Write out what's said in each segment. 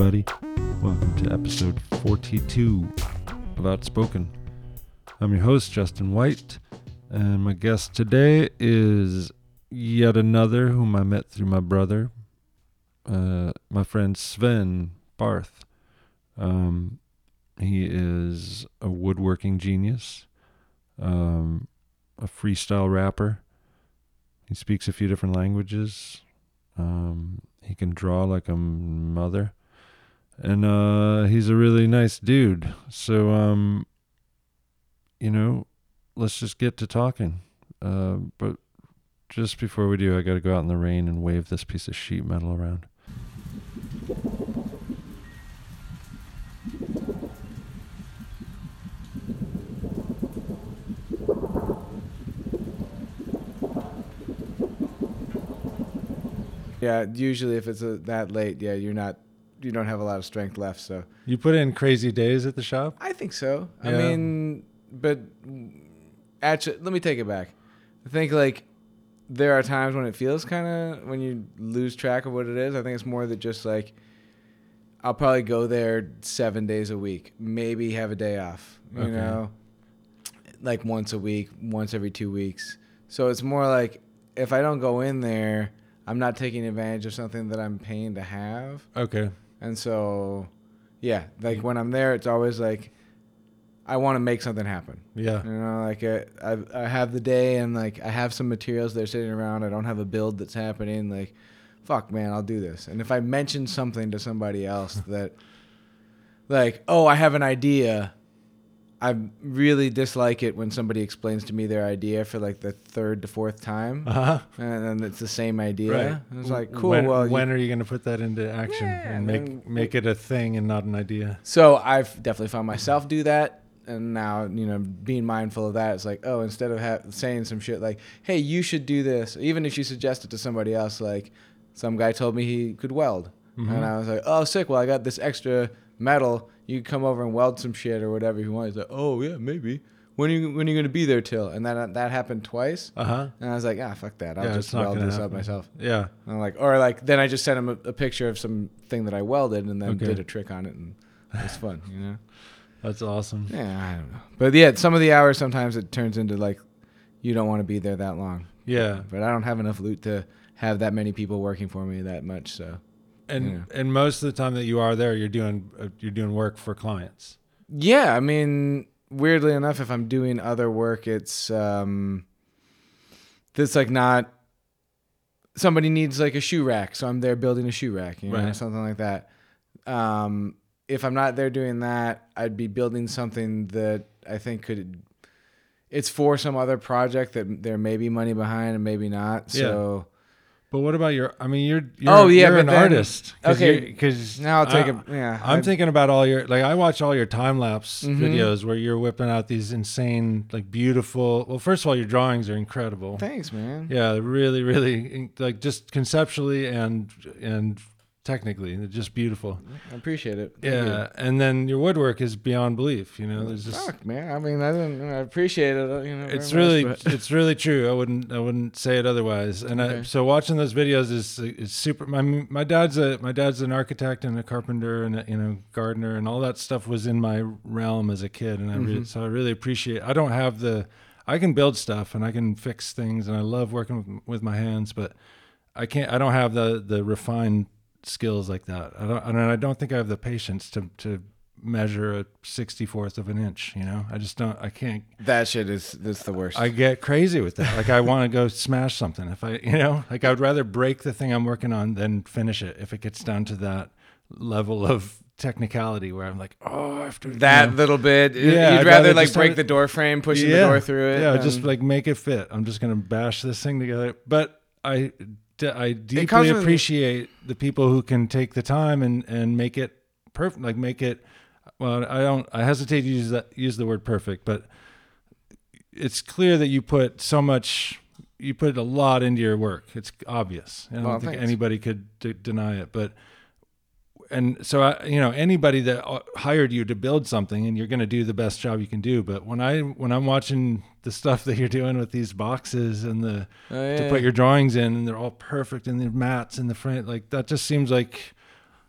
Everybody. Welcome to episode 42 of Outspoken. I'm your host, Justin White, and my guest today is yet another whom I met through my brother, uh, my friend Sven Barth. Um, he is a woodworking genius, um, a freestyle rapper. He speaks a few different languages. Um, he can draw like a mother. And uh, he's a really nice dude. So, um, you know, let's just get to talking. Uh, but just before we do, I got to go out in the rain and wave this piece of sheet metal around. Yeah, usually if it's a, that late, yeah, you're not, you don't have a lot of strength left. So You put in crazy days at the shop? I think so. I mean, but actually, let me take it back. I think like there are times when it feels kind of when you lose track of what it is. I think it's more that just like I'll probably go there seven days a week, maybe have a day off. You Okay. know, like once a week, once every two weeks. So it's more like if I don't go in there, I'm not taking advantage of something that I'm paying to have. Okay. And so, yeah, like when I'm there, it's always like I want to make something happen. Yeah. You know, like uh, I, I have the day and like I have some materials that are sitting around. I don't have a build that's happening. Like, fuck, man, I'll do this. And if I mention something to somebody else that, like, oh, I have an idea, I really dislike it when somebody explains to me their idea for like the third to fourth time, Uh huh. and then it's the same idea. Right. And It's like cool. When, well, you- when are you going to put that into action Yeah, and make make it a thing and not an idea? So I've definitely found myself do that, and now you know being mindful of that. It's like, oh, instead of ha- saying some shit like, "Hey, you should do this," even if you suggest it to somebody else, like some guy told me he could weld, Mm-hmm. and I was like, "Oh, sick! Well, I got this extra metal. You come over and weld some shit or whatever you want." He's like, "Oh yeah, maybe." When are you when are you gonna be there till? And that that happened twice, Uh huh. and I was like, "Ah, fuck that! I'll Yeah, just weld this up myself." Yeah. And I'm like, or like, then I just sent him a, a picture of some thing that I welded, and then Okay. did a trick on it, and it was fun, you know. That's awesome. Yeah, I don't know. But yeah, some of the hours sometimes it turns into like you don't want to be there that long. Yeah. But I don't have enough loot to have that many people working for me that much. So And Yeah. and most of the time that you are there, you're doing uh, you're doing work for clients. yeah, I mean, weirdly enough, if I'm doing other work, it's um, it's like not somebody needs like a shoe rack, so I'm there building a shoe rack, you know, Right. something like that. Um, if I'm not there doing that, I'd be building something that I think could. It's for some other project that there may be money behind and maybe not. So But what about your? I mean, you're, you're Oh, yeah, you're an then- artist. okay, because now I'll take a yeah. I'm I- thinking about all your like I watch all your time lapse Mhm. videos where you're whipping out these insane like beautiful. Well, first of all, your drawings are incredible. Thanks, man. Yeah, really, really like just conceptually and and technically, they're just beautiful. I appreciate it. Thank you. Yeah, and then your woodwork is beyond belief. You know, there's just Fuck, man. I mean, I don't. I appreciate it. uh, You know, it's really much, it's really true. I wouldn't I wouldn't say it otherwise. And I, so watching those videos is is super. My my dad's a my dad's an architect and a carpenter and a, you know gardener and all that stuff was in my realm as a kid. And I really, Mhm. so I really appreciate. I don't have the I can build stuff and I can fix things and I love working with, with my hands, but I can't. I don't have the the refined skills like that. I don't. And I don't think I have the patience to to measure a sixty fourth of an inch. You know, I just don't. I can't that shit is that's the worst. I get crazy with that. Like I want to go smash something. If I, you know, like I would rather break the thing I'm working on than finish it. If it gets down to that level of technicality where I'm like, oh, I have to that you know, little bit. Yeah, you'd I'd rather, like break the door frame, pushing Yeah. the door through it. yeah, just like make it fit. I'm just gonna bash this thing together. But I, I deeply appreciate the people who can take the time and and make it perfect. Like make it. Well, I don't. I hesitate to use that use the word perfect, but it's clear that you put so much. You put a lot into your work. It's obvious. I don't Well, think thanks. anybody could d- deny it. But and so I, you know, anybody that uh, hired you to build something, and you're going to do the best job you can do. But when I when I'm watching the stuff that you're doing with these boxes and the Oh, to put your drawings in, and they're all perfect, and the mats in the front, like that just seems like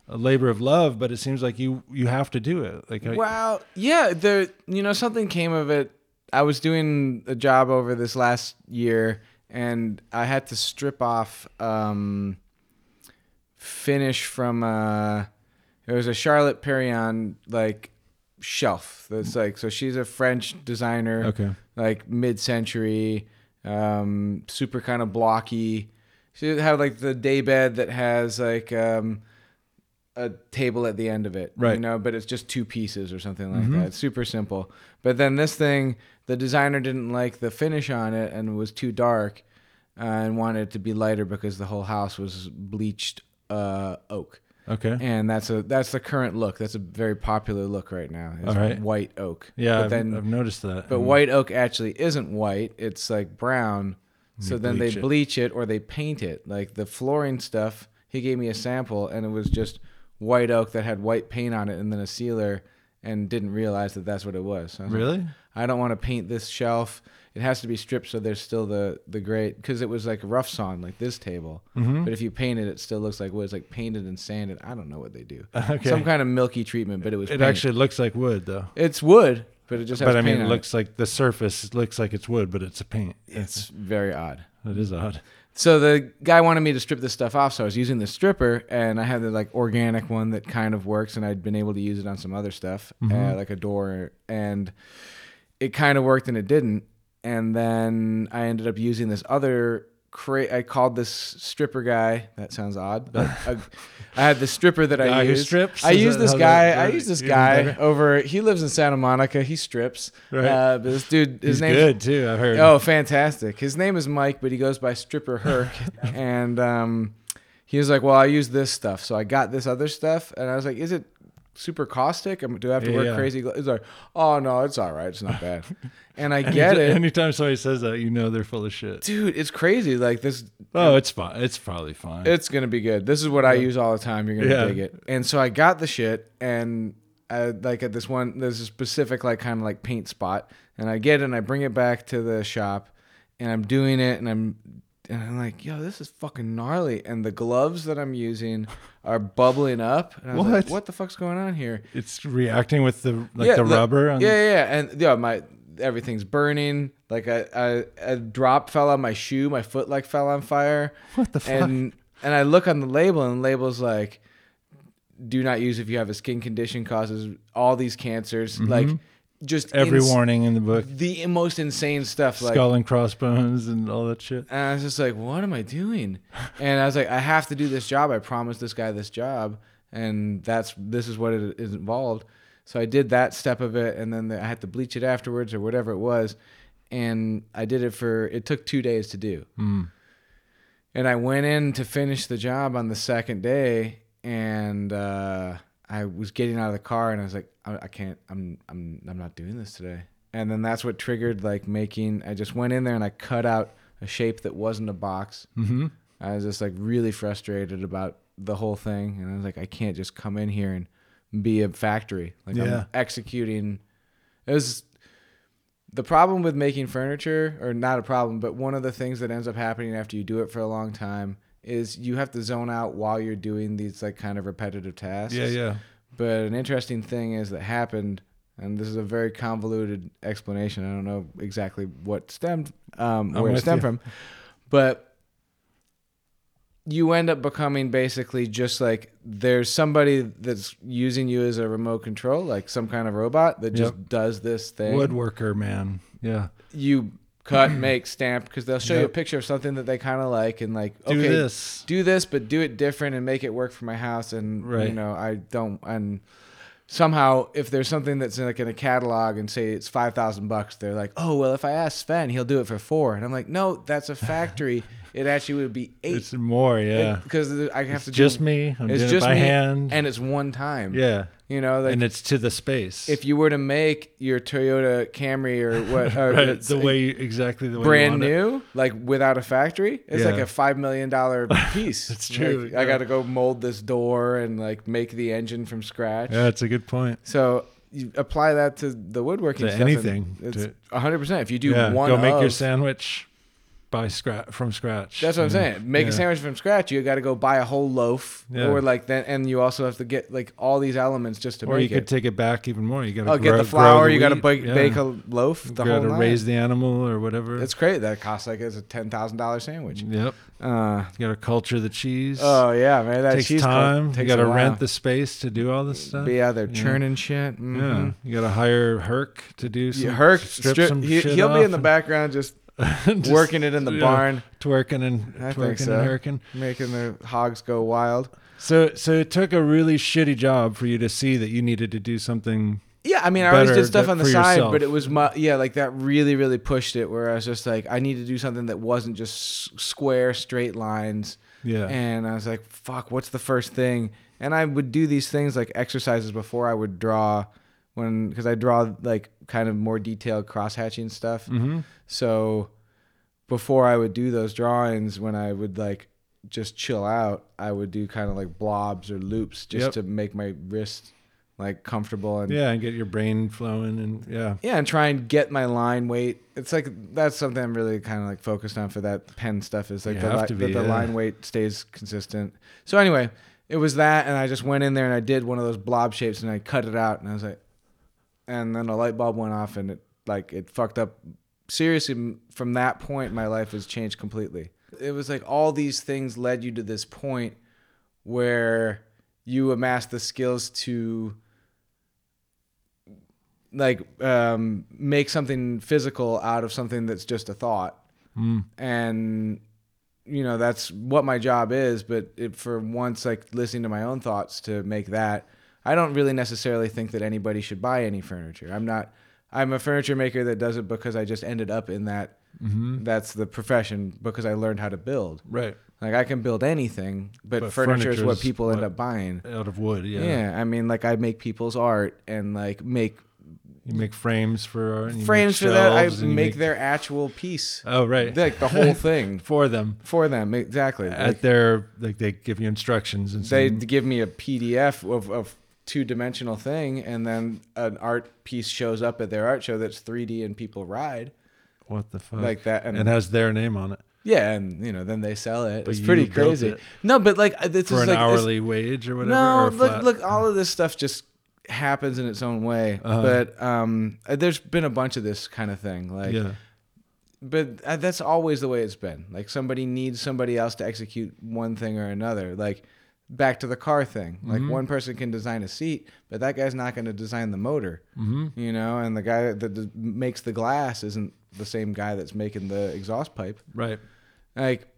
a labor of love, but it seems like you you have to do it. Like I, Well, yeah, there. You know, something came of it. I was doing a job over this last year, and I had to strip off um, finish from. Uh, it was a Charlotte Perriand like shelf. That's like so. She's a French designer, okay. Like mid-century, um, super kind of blocky. She had like the day bed that has like um, a table at the end of it, Right. You know, but it's just two pieces or something like Mhm. that. It's super simple. But then this thing, the designer didn't like the finish on it and it was too dark, uh, and wanted it to be lighter because the whole house was bleached uh, oak, Okay. and that's a that's the current look. That's a very popular look right now. Is All right. white oak. Yeah, but I've, then I've noticed that. but Um, white oak actually isn't white. It's like brown. So then they bleach it or they paint it. Like the flooring stuff, he gave me a sample and it was just white oak that had white paint on it and then a sealer and didn't realize that that's what it was. So was like, Really? I don't want to paint this shelf. It has to be stripped so there's still the the gray because it was like rough sawn like this table. Mm-hmm. But if you paint it, it still looks like wood. It's like painted and sanded. I don't know what they do. okay. Some kind of milky treatment, but it was. it paint. actually looks like wood, though. It's wood, but it just has But I mean, it looks like the surface looks like it's wood, but it's a paint. It's very odd. It is odd. So the guy wanted me to strip this stuff off, so I was using the stripper, and I had the like organic one that kind of works, and I'd been able to use it on some other stuff, uh, Mhm. like a door, and it kind of worked and it didn't. And then I ended up using this other. Cra- I called this stripper guy. That sounds odd, but I, I had this stripper that I used. strips? I used this guy. I used this guy over. He lives in Santa Monica. He strips. Right. Uh, but this dude, his He's name's good too. I've heard. Oh, fantastic! His name is Mike, but he goes by Stripper Herc, and um, he was like, "Well, I use this stuff, so I got this other stuff," and I was like, "Is it super caustic? Do I have to Yeah, wear yeah. crazy?" He's like, "Oh no, it's all right. It's not bad," and I get it, Anytime somebody says that, you know they're full of shit. dude. It's crazy. Like this, Oh, it's fine. It's probably fine. it's gonna be good. This is what I use all the time. You're gonna Yeah. dig it. And so I got the shit, and I, like at this one, there's a specific like kind of like paint spot, and I get it, and I bring it back to the shop, and I'm doing it, and I'm and I'm like, yo, this is fucking gnarly, and the gloves that I'm using are bubbling up. Was like, What? what the fuck's going on here? it's reacting with the like Yeah, the the- rubber. On, Yeah, yeah, yeah. and yeah, my everything's burning. Like a, a a drop fell on my shoe, my foot like fell on fire What the fuck? and and I look on the label and the label's like do not use if you have a skin condition causes all these cancers mm-hmm. like just. Every ins- warning in the book. the most insane stuff like Skull and crossbones and all that shit. and I was just like what am I doing and I was like I have to do this job I promised this guy this job and that's this is what it is involved so I did that step of it and then the, I had to bleach it afterwards or whatever it was and I did it for it took 2 days to do Mm. and I went in to finish the job on the second day, and uh, I was getting out of the car, and I was like, I, I can't, I'm, I'm, I'm not doing this today. And then that's what triggered like making. I just went in there and I cut out a shape that wasn't a box. Mm-hmm. I was just like really frustrated about the whole thing, and I was like, I can't just come in here and be a factory. Like Yeah. I'm executing. It was the problem with making furniture, or not a problem, but one of the things that ends up happening after you do it for a long time is you have to zone out while you're doing these like kind of repetitive tasks. Yeah, yeah. But an interesting thing is that happened, and this is a very convoluted explanation. I don't know exactly what stemmed, um, where it stemmed you. from, but you end up becoming basically just like there's somebody that's using you as a remote control, like some kind of robot that just Yep. does this thing. Woodworker, man. Yeah. You cut, make, stamp because they'll show you a picture of something that they kind of like and like Do okay, this. do this, but do it different and make it work for my house. And you know, I don't. And somehow, if there's something that's in, like in a catalog and say it's five thousand bucks, they're like, oh well, if I ask Sven, he'll do it for four. And I'm like, no, that's a factory. it actually would be eight It's more, yeah. because I have it's to just do, me. I'm It's doing just me, hand. and it's one time. yeah. You know, like and it's to the space. if you were to make your Toyota Camry or what, or right, the way exactly the way you brand want it. new, like without a factory, it's like a five million dollar piece. That's true, Like, yeah. I got to go mold this door and like make the engine from scratch. Yeah, that's a good point. So you apply that to the woodworking To stuff. anything, It's hundred percent. If you do yeah, one, go make your sandwich. By scratch from scratch. That's what I'm saying. Make Yeah. a sandwich from scratch. You got to go buy a whole loaf, Yeah. or like that, and you also have to get like all these elements just to Or you could it. take it back even more. You got to oh, get the flour. you got to bake, bake a loaf. The you got whole to raise the animal or whatever. It's great. That costs like it's a ten thousand dollar sandwich. Yep. Uh, You got to culture the cheese. oh yeah, man. That takes time. You Takes got to rent the space to do all this stuff. Be out there Yeah. churning shit. Yeah, Mhm. you got to hire Herc to do some Yeah, Herc, strip, strip, some he, he'll be in the background just just, working it in the barn, twerking and I twerking so. and herking. making the hogs go wild. So, so it took a really shitty job for you to see that you needed to do something. Yeah, I mean, I always did stuff on the side, yourself. but it was my yeah, like that really, really pushed it. Where I was just like, I need to do something that wasn't just square, straight lines. Yeah, And I was like, fuck, what's the first thing? And I would do these things like exercises before I would draw, when because I draw like kind of more detailed cross hatching stuff. mm-hmm. So before I would do those drawings, when I would like just chill out, I would do kind of like blobs or loops just Yep. to make my wrist like comfortable and yeah, and get your brain flowing and yeah, yeah, and try and get my line weight. It's like that's something I'm really kind of like focused on for that pen stuff. Is like You the, li- be, the yeah. line weight stays consistent. So anyway, it was that, and I just went in there and I did one of those blob shapes and I cut it out, and I was like, and then a light bulb went off and it like it fucked up. Seriously, from that point, my life has changed completely. It was like all these things led you to this point where you amass the skills to like um, make something physical out of something that's just a thought mm. and you know that's what my job is but it, for once like listening to my own thoughts to make that i don't really necessarily think that anybody should buy any furniture i'm not i'm a furniture maker that does it because i just ended up in that Mm-hmm. that's the profession because i learned how to build right like i can build anything but, But furniture is what people end up buying out of wood. Yeah. yeah. i mean like i make people's art and like make you make frames for art. and you make frames for that i you make their actual piece oh right like the whole thing for them for them exactly at Like, their like they give you instructions and they give me a pdf of, of two dimensional thing and then an art piece shows up at their art show that's 3d and people ride what the fuck like that and, and has their name on it yeah and you know then they sell it But it's pretty crazy it no but like this for is an like hourly wage or whatever. no or look look all of this stuff just happens in its own way Uh-huh. but um there's been a bunch of this kind of thing like yeah, but uh, that's always the way it's been. Like somebody needs somebody else to execute one thing or another. Like back to the car thing. Like Mhm. one person can design a seat, but that guy's not going to design the motor. mm-hmm. You know, and the guy that d- makes the glass isn't the same guy that's making the exhaust pipe. right. Like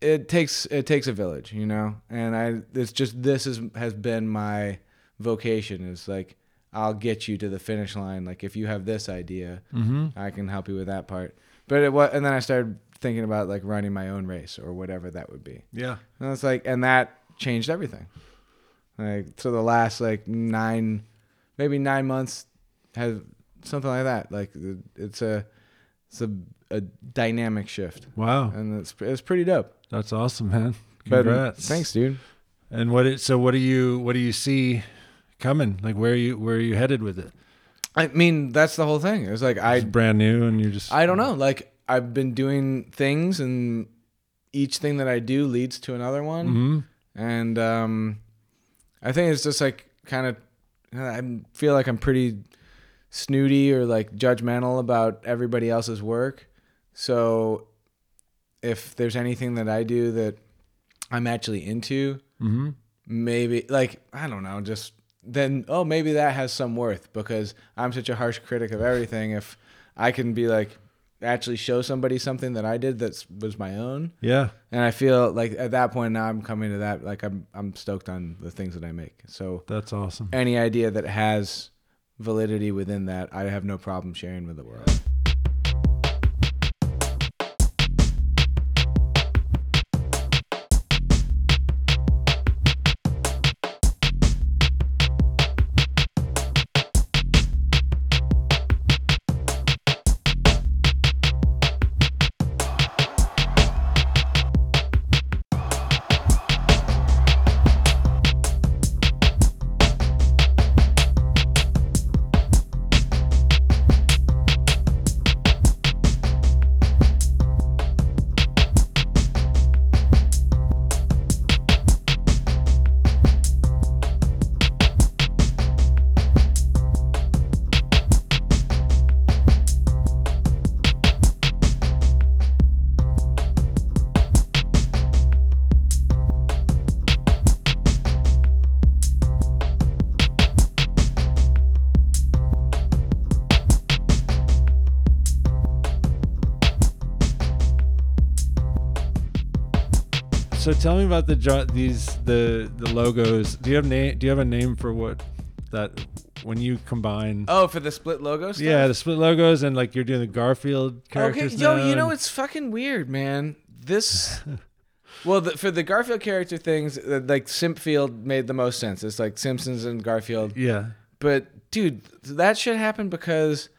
it takes it takes a village, you know. And I it's just this is has been my vocation is like I'll get you to the finish line. Like if you have this idea, Mm-hmm. I can help you with that part. But it was, and then I started thinking about like running my own race or whatever that would be. Yeah. And it's like, and that changed everything. Like so, the last like nine, maybe nine months, has something like that. Like it's a, it's a, a dynamic shift, Wow, and it's it's pretty dope. that's awesome, man. But Congrats. thanks, dude. And what? It, so what do you what do you see coming? Like where are you where are you headed with it? I mean, that's the whole thing. It's like It's I brand new, and you're just I don't know. Like I've been doing things, and each thing that I do leads to another one. hmm and um, I think it's just like kind of I feel like I'm pretty snooty or like judgmental about everybody else's work. So if there's anything that I do that I'm actually into, hmm maybe like I don't know, just then oh maybe that has some worth because I'm such a harsh critic of everything. If I can be like actually show somebody something that I did that was my own, Yeah. and I feel like at that point now I'm coming to that like I'm I'm stoked on the things that I make. So That's awesome. any idea that has validity within that, I have no problem sharing with the world. So tell me about the jo- these the the logos. Do you have name? Do you have a name for what that when you combine? Oh, for the split logos. yeah, the split logos and like you're doing the Garfield characters. Okay, yo, now you know and- it's fucking weird, man. This, well, the, for the Garfield character things, uh, like Simpfield made the most sense. It's like Simpsons and Garfield. yeah. But dude, that shit happened because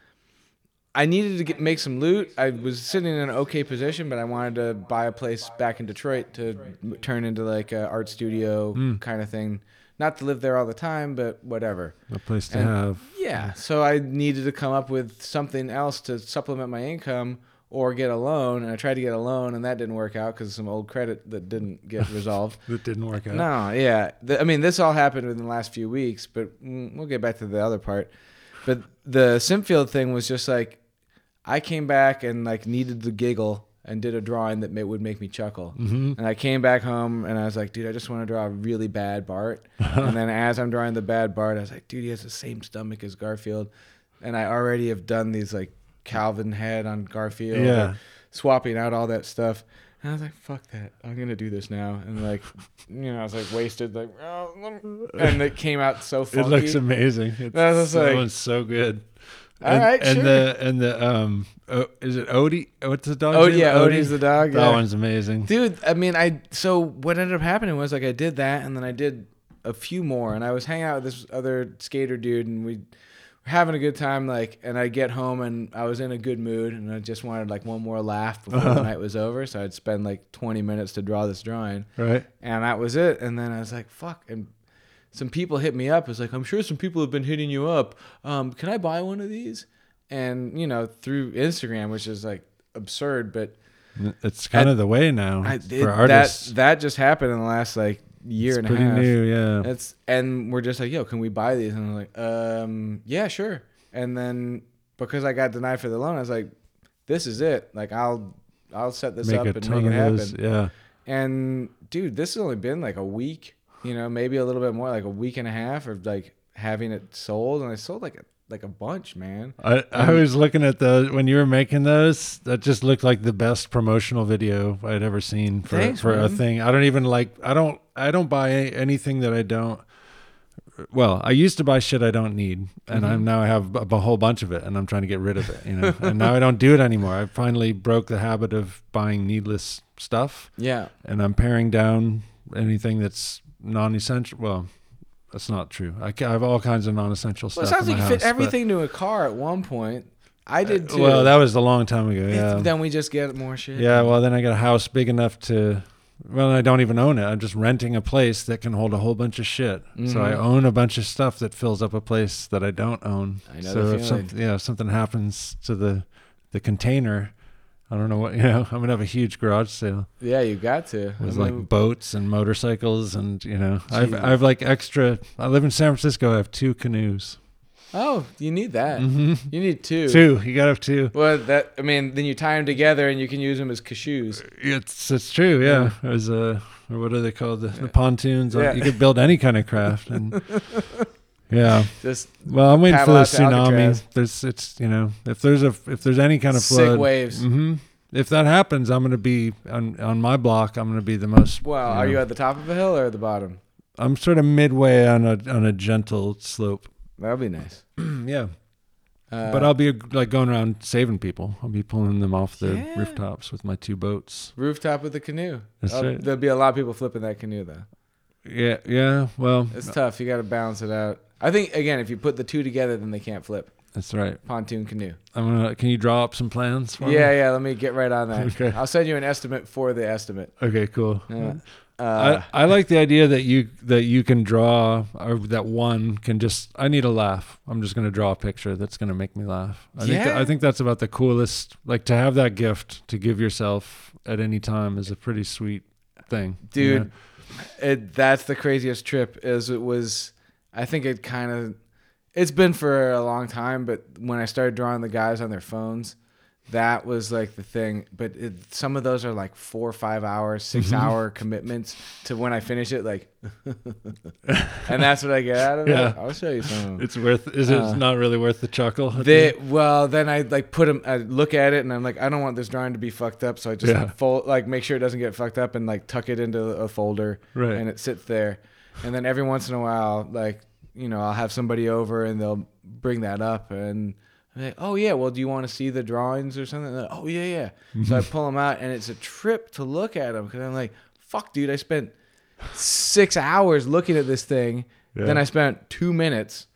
I needed to get make some loot. I was sitting in an okay position, but I wanted to buy a place back in Detroit to turn into like a art studio Mm. kind of thing. Not to live there all the time, but whatever. A place to And- have. Yeah. So I needed to come up with something else to supplement my income or get a loan. And I tried to get a loan, and that didn't work out because of some old credit that didn't get resolved. That didn't work out. No, yeah. The, I mean, this all happened within the last few weeks, but mm, we'll get back to the other part. But the Simfield thing was just like, I came back and like needed the giggle and did a drawing that would make me chuckle. Mm-hmm. And I came back home and I was like, dude, I just want to draw a really bad Bart. and then as I'm drawing the bad Bart, I was like, dude, he has the same stomach as Garfield. And I already have done these like Calvin head on Garfield. Yeah. swapping out all that stuff. And I was like, fuck that. I'm going to do this now. And like, you know, I was like wasted. Like, oh, and it came out so It looks amazing. It's, just that like- one's so good. All and, right, and sure. the and the um oh, is it Odie? What's the dog? Oh, name? yeah. Odie's the dog. That yeah. one's amazing. Dude, I mean, I so what ended up happening was like I did that, and then I did a few more, and I was hanging out with this other skater dude, and we were having a good time. Like, and I get home, and I was in a good mood, and I just wanted like one more laugh before the night was over. So I'd spend like 20 minutes to draw this drawing, Right? and that was it. And then I was like, fuck, and some people hit me up. It's like, I'm sure some people have been hitting you up. Um, can I buy one of these? And you know, through Instagram, which is like absurd, but It's kind of the way now I, for artists. That that just happened in the last like year it's and a pretty half. new, yeah. It's and we're just like, yo, can we buy these? And I'm like, um, yeah, sure. And then because I got denied for the loan, I was like, this is it. Like I'll I'll set this Make up and make it happen. those. Yeah. And dude, this has only been like a week, you know, maybe a little bit more, like a week and a half of like having it sold, and I sold like a like a bunch, man. I, I was looking at those when you were making those. That just looked like the best promotional video I'd ever seen for Thanks, for a thing. I don't even like. I don't. I don't buy anything that I don't. Well, I used to buy shit I don't need, and I'm Mhm. now I have a, a whole bunch of it, and I'm trying to get rid of it. You know, and now I don't do it anymore. I finally broke the habit of buying needless stuff, Yeah. and I'm paring down anything that's non-essential. Well, that's not true. I, I have all kinds of non-essential Well, stuff. it sounds like you fit house, but- everything to a car at one point. I did too. Well, that was a long time ago. It's- Yeah. Then we just get more shit. Yeah. Well, then I got a house big enough to. Well, I don't even own it. I'm just renting a place that can hold a whole bunch of shit. So I Mhm. own a bunch of stuff that fills up a place that I don't own. I know so if something, yeah, if something happens to the the container, I don't know what you know. I'm gonna have a huge garage sale Yeah, you got to. with I like boats and motorcycles and you know, I've I've like extra. I live in San Francisco. I have two canoes. oh, you need that. hmm You need two. Two. You gotta have two. Well, that I mean, then you tie them together and you can use them as cashews. It's it's true, yeah. As uh, or what are they called? The, the pontoons. Yeah. You could build any kind of craft, and yeah. Just Well, I'm waiting for the out to Alcatraz. tsunami. There's it's you know if there's a if there's any kind of flood, sick waves. hmm if that happens, I'm gonna be on on my block. I'm gonna be the most. Well, you are you at the top of a hill or at the bottom? I'm sort of midway on a on a gentle slope. That'll be nice. yeah, Uh, but I'll be like going around saving people. I'll be pulling them off the Yeah. rooftops with my two boats. rooftop with the canoe. That's Oh, right. There'll be a lot of people flipping that canoe though. Yeah, yeah. Well, It's tough. You got to balance it out. I think again, if you put the two together, then they can't flip. that's right. Pontoon canoe. I'm gonna. Can you draw up some plans for me? Yeah, yeah. Let me get right on that. Okay. I'll send you an estimate for the estimate. Okay. Cool. Yeah. Uh, I, I like the idea that you that you can draw or that one can just I need a laugh. I'm just gonna draw a picture that's gonna make me laugh. I think Yeah. I think that's about the coolest. Like to have that gift to give yourself at any time is a pretty sweet thing, you dude know? it that's the craziest trip is it was i think it kind of it's been for a long time but when i started drawing the guys on their phones that was like the thing. But it, some of those are like four or five hours, Mm-hmm. 6 hour commitments to when I finish it. Like, and that's what I get out of Yeah. it. I'll show you some. It's worth. Is it Uh, not really worth the chuckle? They, well, then I like put them. I look at it and I'm like, I don't want this drawing to be fucked up, so I just Yeah. fold, like make sure it doesn't get fucked up and like tuck it into a folder, Right. And it sits there, and then every once in a while, like you know, I'll have somebody over and they'll bring that up and. I'm like, oh yeah, well, do you want to see the drawings or something? Like, oh yeah, yeah. So I pull them out, and it's a trip to look at them because I'm like, fuck, dude, I spent six hours looking at this thing. Then I spent two minutes,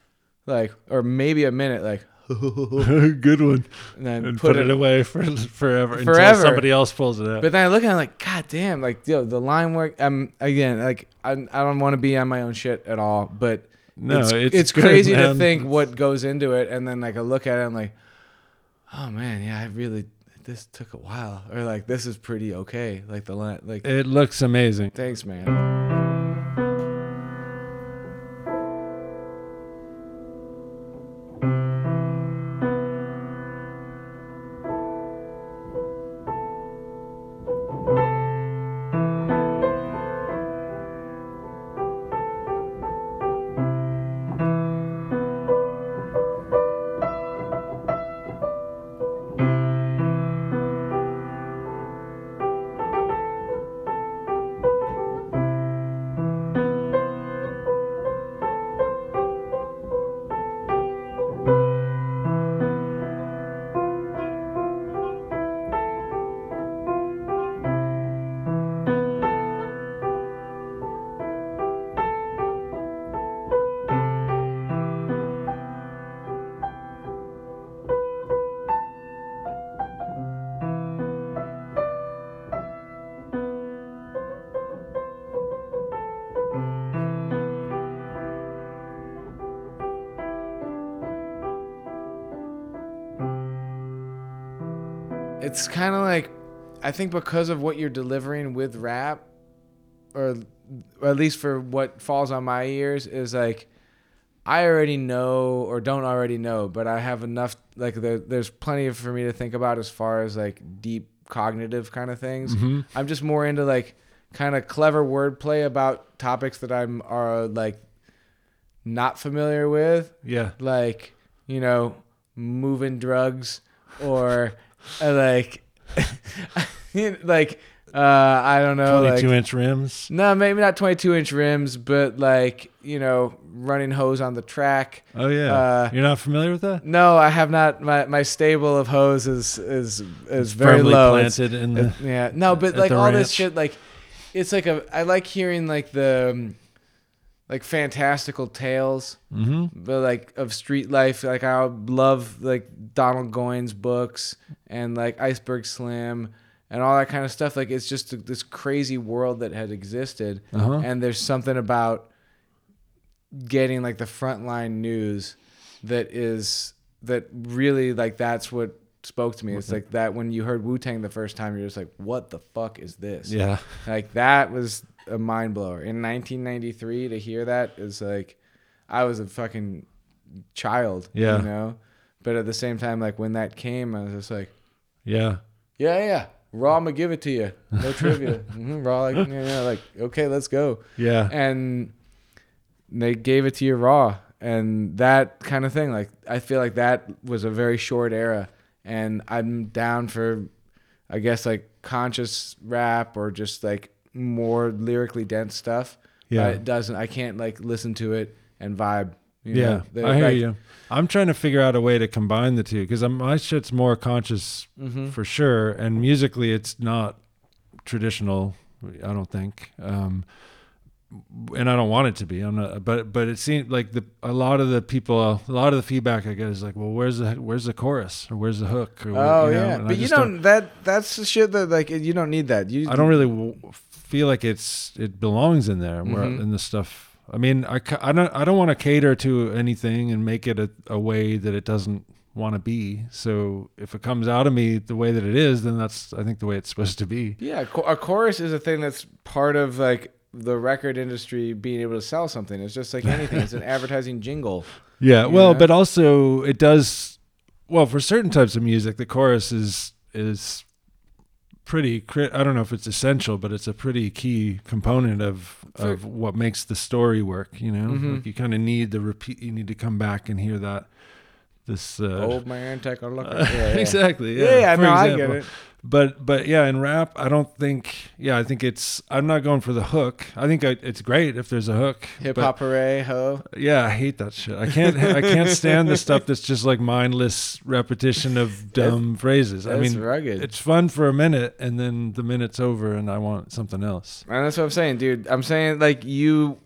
like, or maybe a minute, like, Good one. and then And put, it, away for forever, until Forever. somebody else pulls it out. But then I look at it I'm like, God damn, like yo, the line work. Um, again, like I, I don't want to be on my own shit at all, but No, it's, it's it's good, crazy to think what goes into it, and then like I look at it, I'm like, oh man, yeah, I really this took a while, or like this is pretty okay, like the line, like it looks amazing. thanks, man. It's kind of like, I think because of what you're delivering with rap, or, or at least for what falls on my ears, is like, I already know or don't already know, but I have enough. Like there, there's plenty for me to think about as far as like deep cognitive kind of things. Mhm. I'm just more into like kind of clever wordplay about topics that I'm are like not familiar with, Yeah. like you know, moving drugs or like like uh I don't know, like 22 inch rims. no, maybe not 22 inch rims, but like you know, running hose on the track. Oh yeah. Uh, You're not familiar with that? No, I have not. My my stable of hose is is is very low. It's- planted in the. it- yeah, no, but like all this shit, like it's like a. I like hearing like the um, like fantastical tales, hmm but like of street life. Like I love like Donald Goines books and like Iceberg Slim and all that kind of stuff. Like it's just this crazy world that had existed, Uh-huh. and there's something about getting like the frontline news that is that really like that's what spoke to me. It's like that when you heard Wu Tang the first time, you're just like, what the fuck is this? Yeah. Like that was a mind blower. In 1993, to hear that is like, I was a fucking child. Yeah. You know. But at the same time, like when that came, I was just like, Yeah. yeah, yeah, raw, I'm gonna give it to you. No trivia. hmm raw, like, yeah, yeah, like okay, let's go Yeah. and they gave it to you raw and that kind of thing like i feel like that was a very short era and i'm down for i guess like conscious rap or just like more lyrically dense stuff Yeah. But it doesn't i can't like listen to it and vibe you Yeah, know? I hear like- you. I'm trying to figure out a way to combine the two because my shit's more conscious Mhm. for sure, and musically it's not traditional. I don't think, um, and I don't want it to be. I'm not, but but it seems like the a lot of the people, a lot of the feedback I get is like, well, where's the where's the chorus or where's the hook? Or, oh you know, yeah and but you just don't, that that's the shit that like you don't need that you I don't really w- feel like it's it belongs in there where Mhm. in the stuff. I mean, I, I don't I don't want to cater to anything and make it a, a way that it doesn't want to be. So if it comes out of me the way that it is, then that's I think the way it's supposed to be. Yeah, a chorus is a thing that's part of like the record industry being able to sell something. It's just like anything. it's an advertising jingle. Yeah. Well, Yeah. but also it does well, for certain types of music, the chorus is is pretty. I don't know if it's essential, but it's a pretty key component of For- of what makes the story work. You know, Mhm. like you kind of need the repeat. You need to come back and hear that. This uh, Old man, take a look. uh, At, yeah, yeah. exactly. Yeah, Yeah, no, I get it. But but yeah, in rap, I don't think. Yeah, I think it's. I'm not going for the hook. I think I, it's great if there's a hook. Hip hop hooray, ho. yeah, I hate that shit. I can't. I can't stand the stuff that's just like mindless repetition of dumb phrases. I That's mean, rugged. it's fun for a minute, and then the minute's over, and I want something else. And that's what I'm saying, dude. I'm saying like you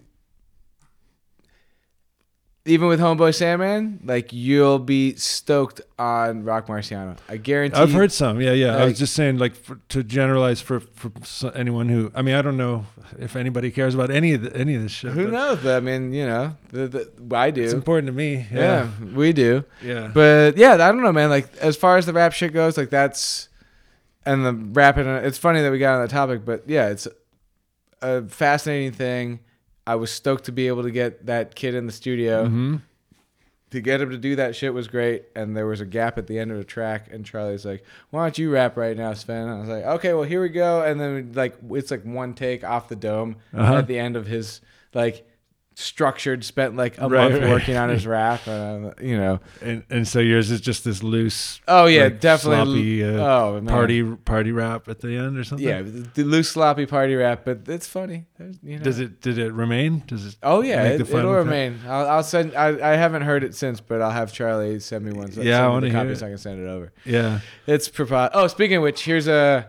even with Homeboy Sandman, like you'll be stoked on Roc Marciano. I guarantee I've heard some. Yeah, yeah. I was just saying, like, for, to generalize for for anyone who. I mean, I don't know if anybody cares about any of the, any of this shit. who knows, but I mean, you know, the, the, I do. It's important to me. yeah. Yeah, we do. yeah. But yeah, I don't know, man. Like as far as the rap shit goes, like that's and the rapping. It's funny that we got on that topic, but yeah, it's a fascinating thing. I was stoked to be able to get that kid in the studio. hmm To get him to do that shit was great, and there was a gap at the end of the track, and Charlie's like, "Why don't you rap right now, Sven?" I was like, "Okay, well here we go," and then like it's like one take off the dome Uh-huh. at the end of his like structured, spent like a Right, month right. working on his rap, and uh, you know, And and so yours is just this loose. Oh yeah, like, definitely. sloppy, uh, oh man. party party rap at the end or something. Yeah, the, loose sloppy party rap, but it's funny. You know. Does it did it remain? Does it? Oh yeah, it, cut? remain. I'll, I'll send. I, I haven't heard it since, but I'll have Charlie send me one. So Yeah, I me wanna hear it. so I can send it over. Yeah. It's prepo- Oh, speaking of which, here's a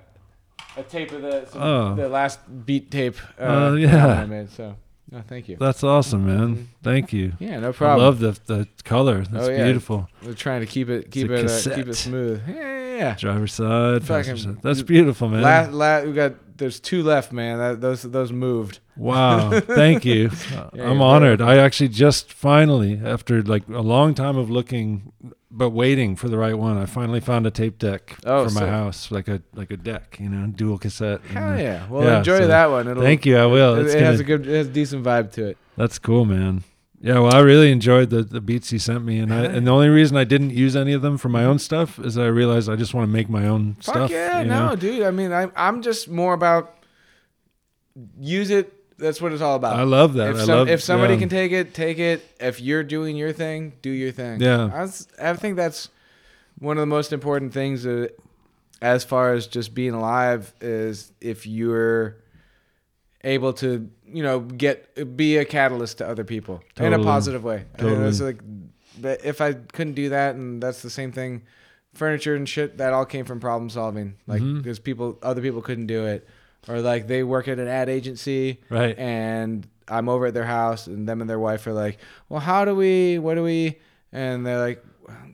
a tape of the Oh. the last beat tape. Uh, Oh, yeah. I made. So, no, thank you. That's awesome, man. Mhm. Thank you. Yeah, no problem. I love the the color. That's Oh, yeah. beautiful. We're trying to keep it keep it uh, keep it smooth. Yeah, yeah, yeah. Driver's side. Fucking- passenger side. That's beautiful, man. Last, la we got there's two left, man. That, those those moved. Wow. Thank you. Yeah, I'm honored. I actually just finally, after like a long time of looking, but waiting for the right one, I finally found a tape deck Oh, for my so- house, like a like a deck, you know, dual cassette. Hell uh, yeah. Well, yeah, enjoy so that one. It'll, Thank you. I will. It, it has gonna- a good, it has a decent vibe to it. That's cool, man. Yeah, well, I really enjoyed the, the beats he sent me, and I and the only reason I didn't use any of them for my own stuff is I realized I just want to make my own Fuck stuff. yeah, you no, know? dude. I mean, I'm I'm just more about use it. That's what it's all about. I love that. if, I some, love if somebody yeah. can take it, take it. If you're doing your thing, do your thing. Yeah. I, was- I think that's one of the most important things that, as far as just being alive is if you're able to, you know, get be a catalyst to other people in a positive way. Totally. that's like, if I couldn't do that, and that's the same thing, furniture and shit, that all came from problem solving. Like mm-hmm. because people, other people couldn't do it, or like they work at an ad agency right. and I'm over at their house, and them and their wife are like, "Well, how do we? What do we?" And they're like,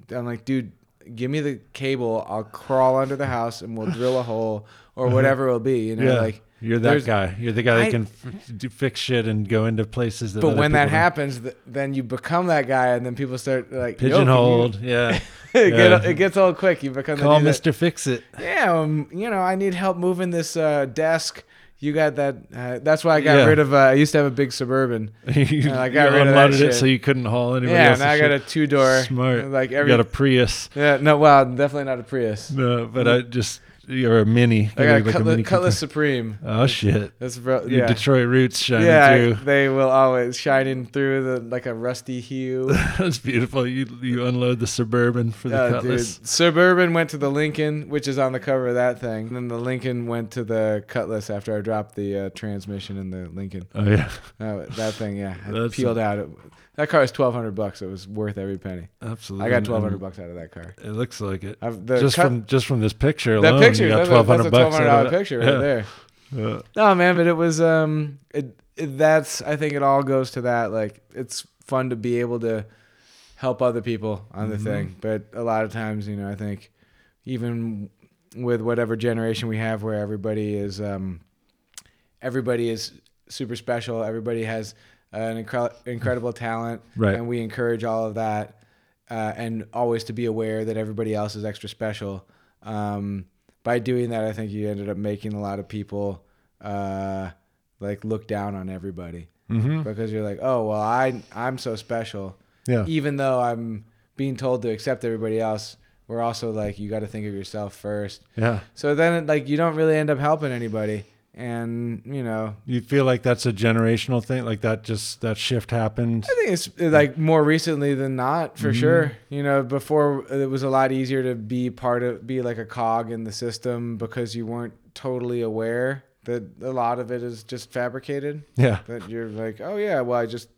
"I'm like, dude, give me the cable. I'll crawl under the house and we'll drill a hole or uh-huh. whatever it'll be." You know, yeah, like. You're that there's- guy. You're the guy I- that can f- do, fix shit and go into places that. But when that don't. happens, th- then you become that guy, and then people start like yo, pigeonholed, yeah. it, Yeah. get, it gets old quick. You become Call Mister Fix It. Yeah, um, you know, I need help moving this uh, desk. You got that? Uh, that's why I got Yeah. rid of. Uh, I used to have a big suburban. you, I got you rid of that it shit. so you couldn't haul anybody else. yeah, now I got a two door. Smart. Like You every. got a Prius. yeah, no, well, definitely not a Prius. No, but I just you're a mini. I got like Cutlass, mini Cutlass Supreme. Oh shit! That's bro- Your yeah. Detroit roots shining yeah, through. they will always shining through the like a rusty hue. That's beautiful. You you unload the suburban for the Uh, Cutlass. dude, Suburban went to the Lincoln, which is on the cover of that thing. And then the Lincoln went to the Cutlass after I dropped the uh, transmission in the Lincoln. Oh yeah, Uh, that thing, yeah, peeled out. It, that car is twelve hundred bucks. It was worth every penny. absolutely. I got twelve hundred bucks out of that car. It looks like it. Just cut- from just from this picture that alone, picture, you got twelve hundred a, that's a twelve bucks. hundred dollar picture right Yeah. there. Yeah. No, man, but it was um, it, it that's I think it all goes to that. Like it's fun to be able to help other people on the Mhm. thing, but a lot of times, you know, I think even with whatever generation we have, where everybody is um, everybody is super special, everybody has an incre- incredible talent, Right. and we encourage all of that, uh, and always to be aware that everybody else is extra special. Um, by doing that, I think you ended up making a lot of people uh, like look down on everybody Mm-hmm. because you're like, oh well, I I'm so special, Yeah. even though I'm being told to accept everybody else. we're also like you got to think of yourself first. Yeah. So then like you don't really end up helping anybody, and you know You feel like that's a generational thing, like that just that shift happened. I think it's uh, like more recently than not, for Mhm. sure. You know, before it was a lot easier to be part of, be like a cog in the system because you weren't totally aware that a lot of it is just fabricated. Yeah. That you're like, oh yeah, well I just.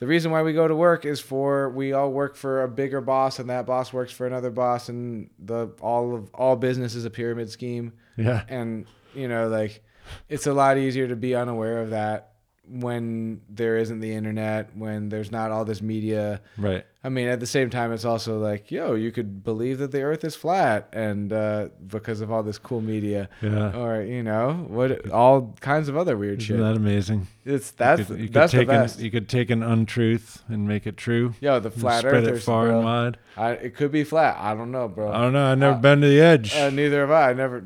The reason why we go to work is for we all work for a bigger boss, and that boss works for another boss, and the all of all business is a pyramid scheme Yeah. and you know like it's a lot easier to be unaware of that when there isn't the internet when there's not all this media Right. i mean at the same time it's also like yo you could believe that the earth is flat and uh, because of all this cool media Yeah. or you know what all kinds of other weird Isn't shit that amazing? it's that's you could, you could that's the take best An, you could take an untruth and make it true. yo the flat spread earthers it far bro. and wide. I, it could be flat i don't know bro I don't know. I've never been to the edge. uh, neither have i i never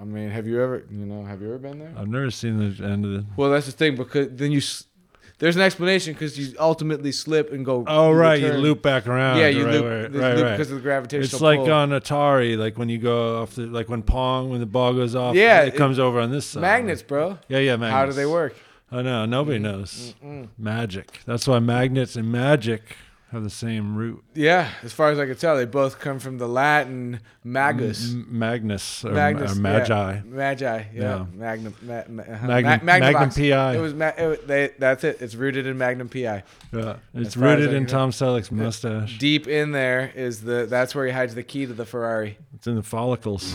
i mean have you ever you know have you ever been there I've never seen the end of it. Well, that's the thing because then you s- there's an explanation because you ultimately slip and go. Oh right, you loop back around. Yeah, you right, loop, right, right, loop right. because of the gravitational. It's like pull. on Atari, like when you go off the, like when Pong, when the ball goes off, Yeah, it, it- comes over on this side. magnets, bro. Yeah, yeah, magnets. How do they work? I know. Nobody knows. Mm-mm. Magic. That's why magnets and magic have the same root. Yeah, as far as I can tell, they both come from the Latin magus. M- Magnus or, Magnus, or yeah. magi. Magi, yeah, Yeah. Magnum, ma, ma. Magnum, Ma- Magnum PI. It was ma- it, they, that's it. It's rooted in Magnum PI. yeah. It's as far as rooted in. Tom Selleck's mustache. Deep in there is the. That's where he hides the key to the Ferrari. It's in the follicles.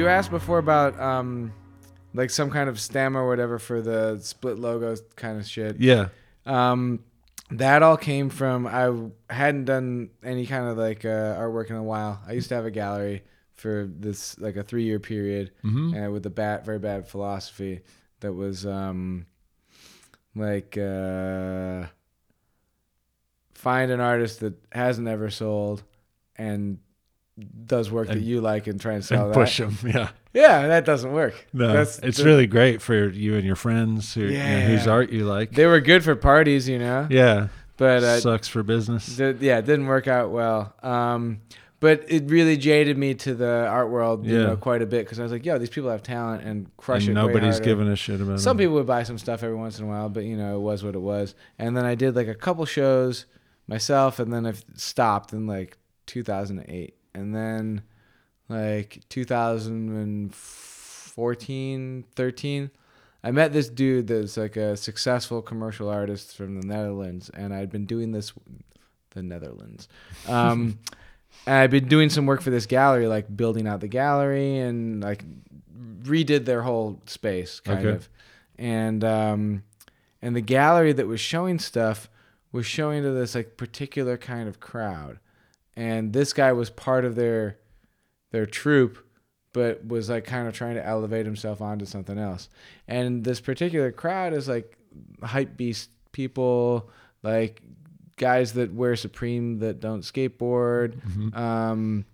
You asked before about um, like some kind of stem or whatever for the split logo kind of shit. Yeah. Um, that all came from I hadn't done any kind of like uh, artwork in a while. I used to have a gallery for this like a three year period, Mm-hmm. and with a bad, very bad philosophy that was um, like uh, find an artist that hasn't ever sold and does work that you like and try and sell and that. push them. Yeah. Yeah, that doesn't work. No, That's it's the- really great for you and your friends who, you know, whose yeah. art you like. They were good for parties, you know. yeah. But uh, Sucks for business. Did, yeah, it didn't work out well. Um, but it really jaded me to the art world, you Yeah. know, quite a bit because I was like, yo, these people have talent and crush and it. nobody's giving a shit about it. Some them. people would buy some stuff every once in a while, but you know, it was what it was. And then I did like a couple shows myself, and then I stopped in like 2008, and then like 2014, 13. I met this dude that's like a successful commercial artist from the Netherlands, and I'd been doing this, the Netherlands. Um, and I'd been doing some work for this gallery, like building out the gallery and like redid their whole space, kind Okay. of. And um, and the gallery that was showing stuff was showing to this like particular kind of crowd, and this guy was part of their their troupe but was like kind of trying to elevate himself onto something else. And this particular crowd is like hype beast people, like guys that wear Supreme that don't skateboard, Mhm. um,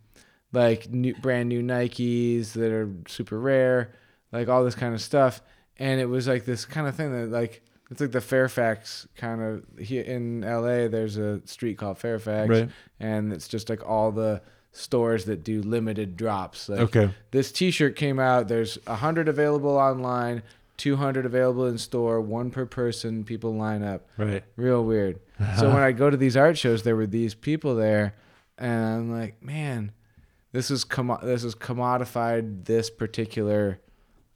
like new, brand new Nikes that are super rare, like all this kind of stuff. And it was like this kind of thing that like it's like the Fairfax kind of here in LA. There's a street called Fairfax, Right. and it's just like all the stores that do limited drops. Like Okay. this T-shirt came out. There's hundred available online, two hundred available in store, one per person. People line up. Right. Real weird. So when I go to these art shows, there were these people there, and I'm like, man, this is commo- this is commodified. This particular,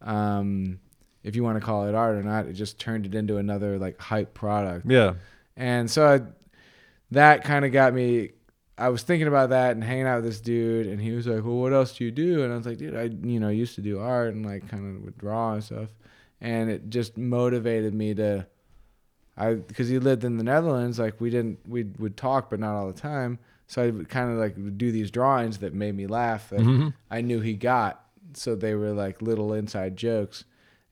um, if you want to call it art or not, it just turned it into another like hype product. Yeah. And so I, that kind of got me. I was thinking about that and hanging out with this dude, and he was like, "Well, what else do you do?" And I was like, "Dude, I you know used to do art and like kind of would draw and stuff." And it just motivated me to, I because he lived in the Netherlands. Like we didn't we would talk, but not all the time. So I would kind of like do these drawings that made me laugh that Mhm. I knew he got. So they were like little inside jokes,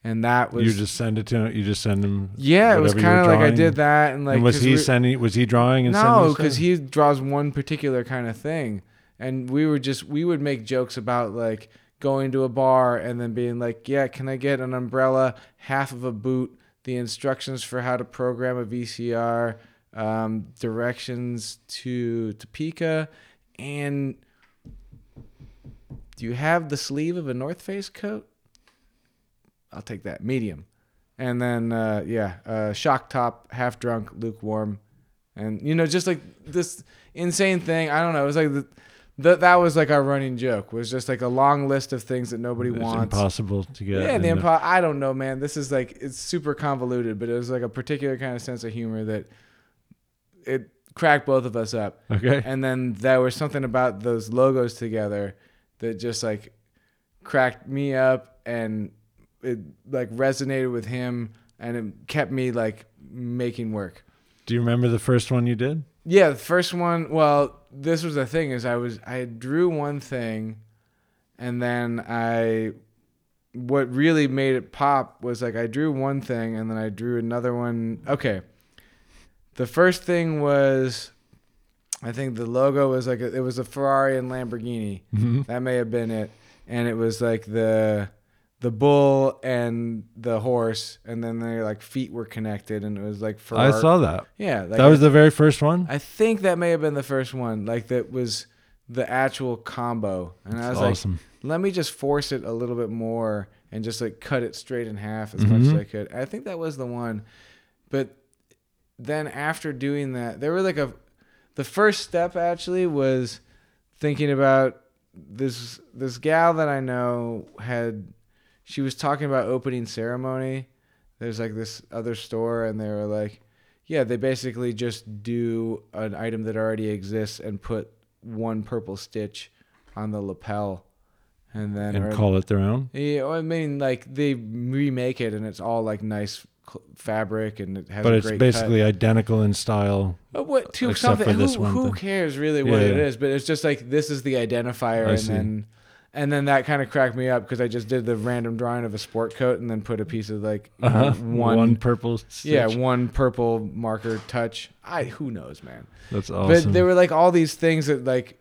and that was you just send it to him. You just send him. yeah. It was whatever you were kind of like I did that, and like and was he sending? Was he drawing and sending? no, because he draws one particular kind of thing, and we were just we would make jokes about like going to a bar and then being like, "Yeah, can I get an umbrella, half of a boot, the instructions for how to program a VCR, um, directions to Topeka, and do you have the sleeve of a North Face coat? I'll take that medium." And then uh, yeah, uh, shock top, half drunk, lukewarm, and you know just like this insane thing i don't know it was like the, the, that was like our running joke was just like a long list of things that nobody It's wants impossible to get. yeah the impo- i don't know man this is like it's super convoluted but it was like a particular kind of sense of humor that it cracked both of us up Okay. and then there was something about those logos together that just like cracked me up and it like resonated with him and it kept me like making work Do you remember the first one you did? yeah, the first one. Well, this was the thing is I was I drew one thing, and then I, what really made it pop was like I drew one thing and then I drew another one. Okay, the first thing was, I think the logo was like a, it was a Ferrari and Lamborghini. Mm-hmm. That may have been it, and it was like the the bull and the horse, and then their like feet were connected, and it was like Ferrari. I saw that. Yeah, like that was the very first one. I think that may have been the first one. Like that was the actual combo, and I That's was like, awesome. let me just force it a little bit more and just like cut it straight in half as much as Mhm. I could. I think that was the one, but then after doing that, there were like a the first step actually was thinking about this this gal that I know had she was talking about opening ceremony. There's like this other store and they were like, yeah, they basically just do an item that already exists and put one purple stitch on the lapel and then and or- call it their own. yeah, I mean, like they remake it and it's all like nice cl- fabric and it has. But it's basically identical in style. cut. Uh, what to except something? for this who, one who thing. cares really what Yeah, it yeah. is? But it's just like this is the identifier, I and see. then, and then that kind of cracked me up because I just did the random drawing of a sport coat and then put a piece of like Uh-huh. one, One purple. yeah one purple marker touch. I who knows, man. That's awesome. But there were like all these things that like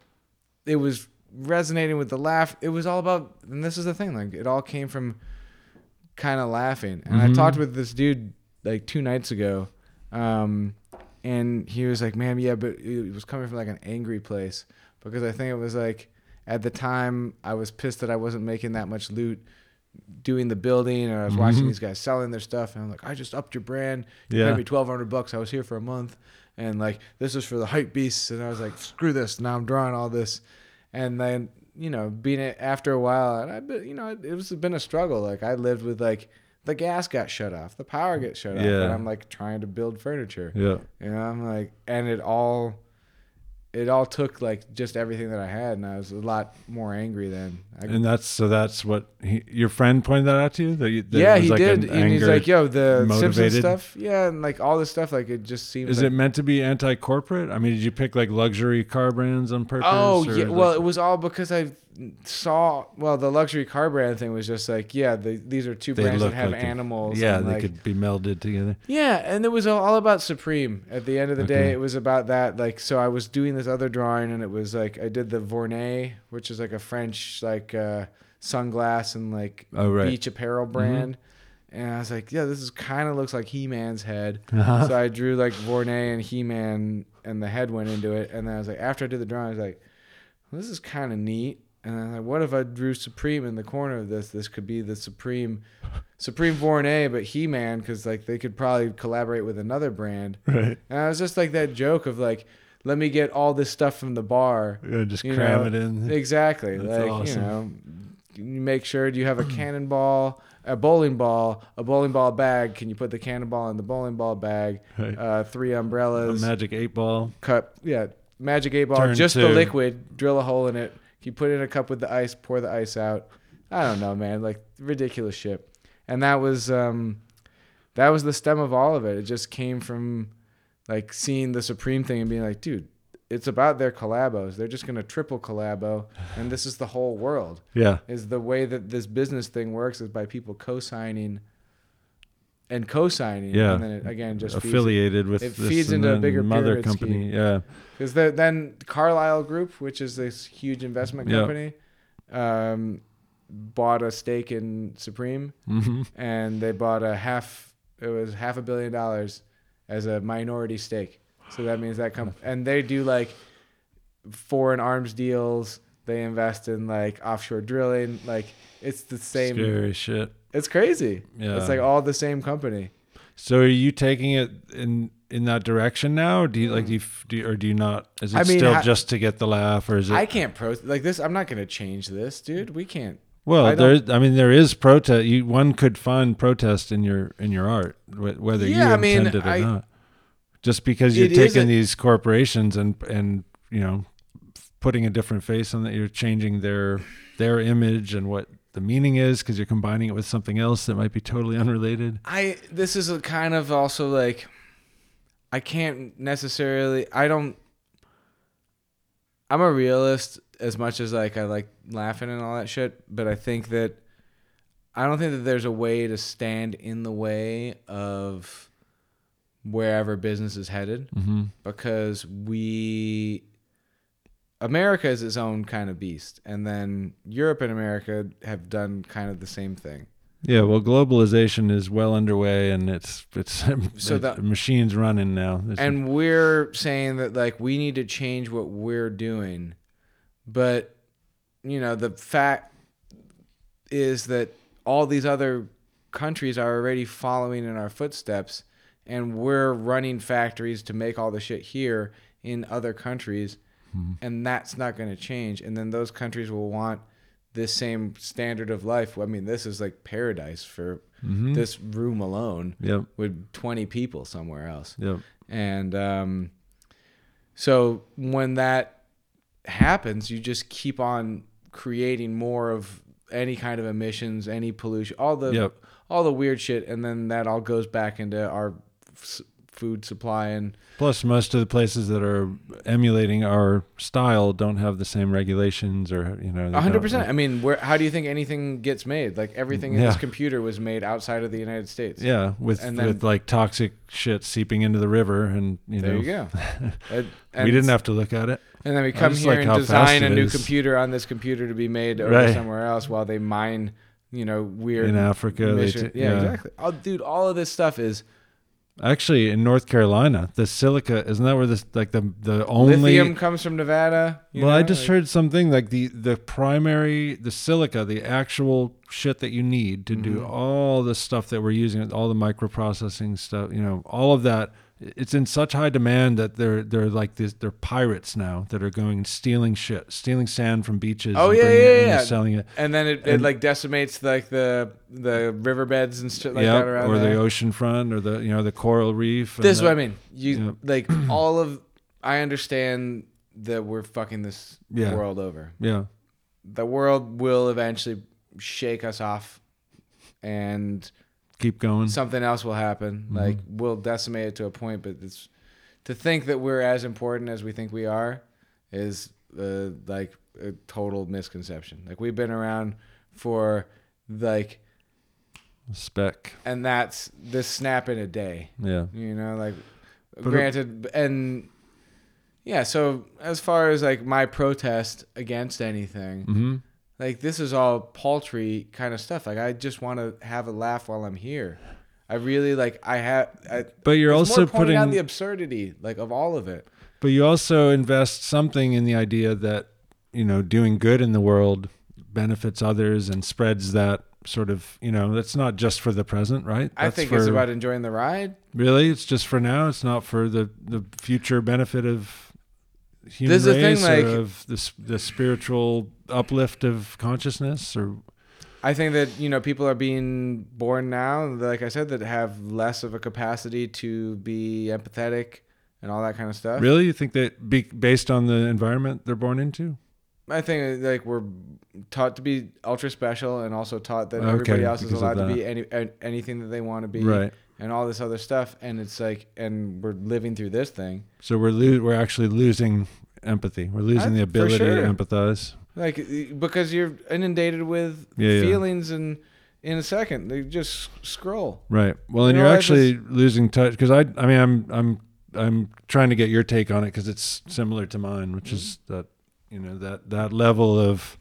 it was resonating with the laugh. It was all about, and this is the thing, like it all came from kind of laughing. And I Mhm. talked with this dude like two nights ago, um, and he was like, "Man, yeah, but it was coming from like an angry place because I think it was like at the time I was pissed that I wasn't making that much loot." Doing the building, and I was watching Mhm. these guys selling their stuff, and I'm like, I just upped your brand. You Yeah. paid me twelve hundred bucks. I was here for a month, and like this is for the hype beasts. And I was like, screw this. Now I'm drawing all this, and then you know, being it after a while, and I, been- you know, it was been a struggle. Like I lived with like the gas got shut off, the power gets shut off, Yeah. and I'm like trying to build furniture. yeah. You know, I'm like, and it all, it all took like just everything that I had, and I was a lot more angry then. I, And that's so. That's what he, your friend pointed that out to you. That, you, that yeah, was he like did, an and he's like, "Yo, the Simpsons stuff, yeah, and like all this stuff, like it just seems." Is like, it meant to be anti-corporate? I mean, did you pick like luxury car brands on purpose? Oh yeah, like- well, it was all because I saw. Well, the luxury car brand thing was just like, yeah, the, these are two They brands that have like animals. yeah, and, they like- could be melded together. Yeah, and it was all about Supreme. At the end of the day, it was about that. Like, so I was doing this other drawing, and it was like I did the Vuarnet, which is like a French like uh, sunglass and like Oh right. beach apparel brand. And I was like, yeah, this is kind of looks like He Man's head. Uh-huh. So I drew like Vuarnet and He Man, and the head went into it. And then I was like, after I did the drawing, I was like, well, this is kind of neat. And then like, what if I drew Supreme in the corner of this? This could be the Supreme, Supreme Vuarnet, but He Man, because like they could probably collaborate with another brand. right. And I was just like that joke of like, let me get all this stuff from the bar. Yeah, just cram know, it in. Exactly. That's like, awesome. you know, you make sure do you have a cannonball, a bowling ball, a bowling ball bag. Can you put the cannonball in the bowling ball bag? Right. Uh, three A umbrellas, magic eight ball. cup. Yeah, magic eight ball. Turn just the liquid. Drill a hole in it. You put in a cup with the ice. Pour the ice out. I don't know, man. Like ridiculous shit. And that was um, that was the stem of all of it. It just came from like seeing the Supreme thing and being like, dude, it's about their collabos. They're just gonna triple collabo, and this is the whole world. Yeah. Is the way that this business thing works is by people co-signing and co-signing, Yeah. and then it, again just feeds Affiliated with it this feeds into a bigger mother company. scheme. Yeah. because then Carlyle Group, which is this huge investment Yeah. company, um, bought a stake in Supreme, hmm and they bought a half. It was half a billion dollars as a minority stake. So that means that com- and they do like foreign arms deals. They invest in like offshore drilling. Like it's the same. Scary shit. It's crazy. Yeah. It's like all the same company. So are you taking it in in that direction now? Or do you like do you, do you or do you not? Is it I mean, still ha- just to get the laugh, or is it? I can't pro like this. I'm not gonna change this, dude. We can't. well, I there. I mean, there is protest. You one could find protest in your in your art, whether Yeah, you I mean, intend it or I- not. Just because you're taking these corporations and and you know putting a different face on that, you're changing their their image and what the meaning is because you're combining it with something else that might be totally unrelated. I this is a kind of also like I can't necessarily I don't I'm a realist as much as like I like laughing and all that shit, but I think that I don't think that there's a way to stand in the way of wherever business is headed Mm-hmm. because we America is its own kind of beast and then Europe and America have done kind of the same thing. Yeah, well, globalization is well underway, and it's it's So the machine's running now. There's- and we're saying that like we need to change what we're doing but you know the fact is that all these other countries are already following in our footsteps and we're running factories to make all the shit here in other countries and that's not going to change and then those countries will want this same standard of life i mean this is like paradise for Mhm. this room alone Yep, with 20 people somewhere else yep. and um, so when that happens, you just keep on creating more of any kind of emissions, any pollution, all the Yep. all the weird shit, and then that all goes back into our food supply and Plus, most of the places that are emulating our style don't have the same regulations, or you know, A hundred don't- percent. I mean, where? How do you think anything gets made? Like everything in this computer was made outside of the United States. Yeah, with And then- with like toxic shit seeping into the river, and you know there know, you go. We didn't have to look at it. And then we come here like and design a new is. computer on this computer to be made over Right. somewhere else while they mine, you know, weird In Africa, t- yeah, yeah. exactly. Oh, dude, all of this stuff is Actually, in North Carolina, the silica isn't that where this like the the only lithium comes from Nevada. you well, I just like- heard something like the the primary the silica, the actual shit that you need to do Mhm. all the stuff that we're using, all the microprocessing stuff, you know, all of that. It's in such high demand that they're they're like this they're pirates now that are going and stealing shit, stealing sand from beaches. Oh, and yeah, yeah, it yeah. selling it. and then it, it like decimates like the the riverbeds and shit like yeah, that around or there. the ocean front, or the you know the coral reef. this is what I mean. You Yeah. like all of. I understand that we're fucking this Yeah. world over. Yeah, The world will eventually shake us off, and keep going. something else will happen. Mm-hmm. Like we'll decimate it to a point, but it's to think that we're as important as we think we are is uh, like a total misconception. Like we've been around for like, Spec. and that's this snap in a day. Yeah. You know, like But it- granted, and yeah. So as far as like my protest against anything, hmm like this is all paltry kind of stuff. Like I just want to have a laugh while I'm here. I really like. I have. I, But you're also putting out the absurdity, like of all of it. But you also invest something in the idea that, you know, doing good in the world benefits others and spreads that sort of, you know, that's not just for the present, right? I think for, it's about enjoying the ride. really, it's just for now. It's not for the, the future benefit of human This is the thing, race like- or of the, the spiritual uplift of consciousness or I think that you know people are being born now, like I said, that have less of a capacity to be empathetic and all that kind of stuff. really you think that be, based on the environment they're born into? I think like we're taught to be ultra special, and also taught that Okay, everybody else is allowed to be any, anything that they want to be, Right. and all this other stuff. And it's like, and we're living through this thing. So we're lo- we're actually losing empathy. We're losing I- the ability sure. to empathize. Like because you're inundated with Yeah, yeah. feelings and in a second they just scroll Right. Well, and You it's actually losing touch because I, I mean, I'm, I'm, I'm trying to get your take on it because it's similar to mine, which is Mm-hmm. that, you know, that that level of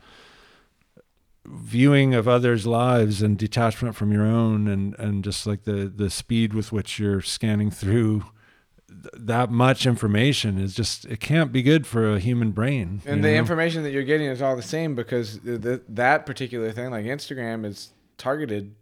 viewing of others' lives and detachment from your own, and and just like the the speed with which you're scanning through th- that much information is just it can't be good for a human brain. and the know? information that you're getting is all the same because th- th- that particular thing like instagram is targeted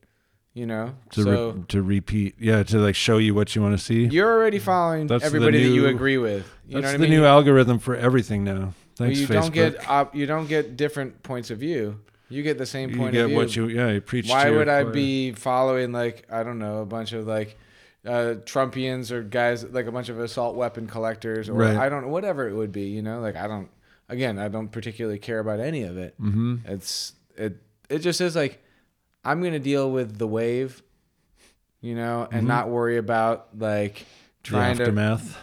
you know to so re- to repeat, yeah, to like show you what you want to see. you're already following That's everybody that you agree with you know That's what the I mean? new algorithm for everything now. Thanks, you Facebook. don't get op- you don't get different points of view you get the same point you get of view what you yeah you preach. why would i be following like i don't know a bunch of like uh, Trumpians or guys like a bunch of assault weapon collectors or Right. I don't know whatever it would be you know like I don't again I don't particularly care about any of it Mhm. it's it it just is like I'm gonna deal with the wave you know and Mhm. not worry about like The trying to aftermath?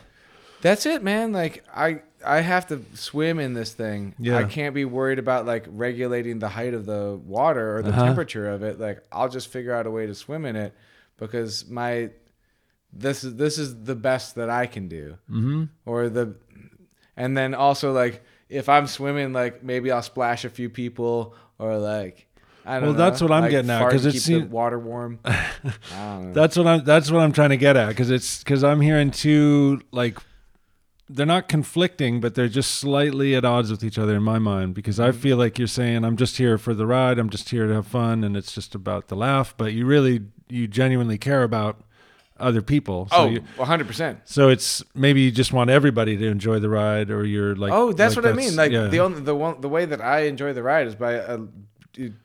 that's it man like I I have to swim in this thing Yeah. I can't be worried about like regulating the height of the water or the Uh-huh. temperature of it like I'll just figure out a way to swim in it because my this is this is the best that I can do Mm-hmm. or the and then also like if I'm swimming like maybe I'll splash a few people or like I don't Well, know, that's what I'm like, getting at, because and it keep seem- water warm I don't know. That's what I'm. That's what I'm trying to get at because it's because I'm hearing two like they're not conflicting, but they're just slightly at odds with each other in my mind. Because I Mm-hmm. feel like you're saying I'm just here for the ride, I'm just here to have fun, and it's just about the laugh. But you really, you genuinely care about other people. So oh you, 100% so it's maybe you just want everybody to enjoy the ride, or you're like, oh, that's like what I mean. Like yeah. the only the one the way that I enjoy the ride is by uh,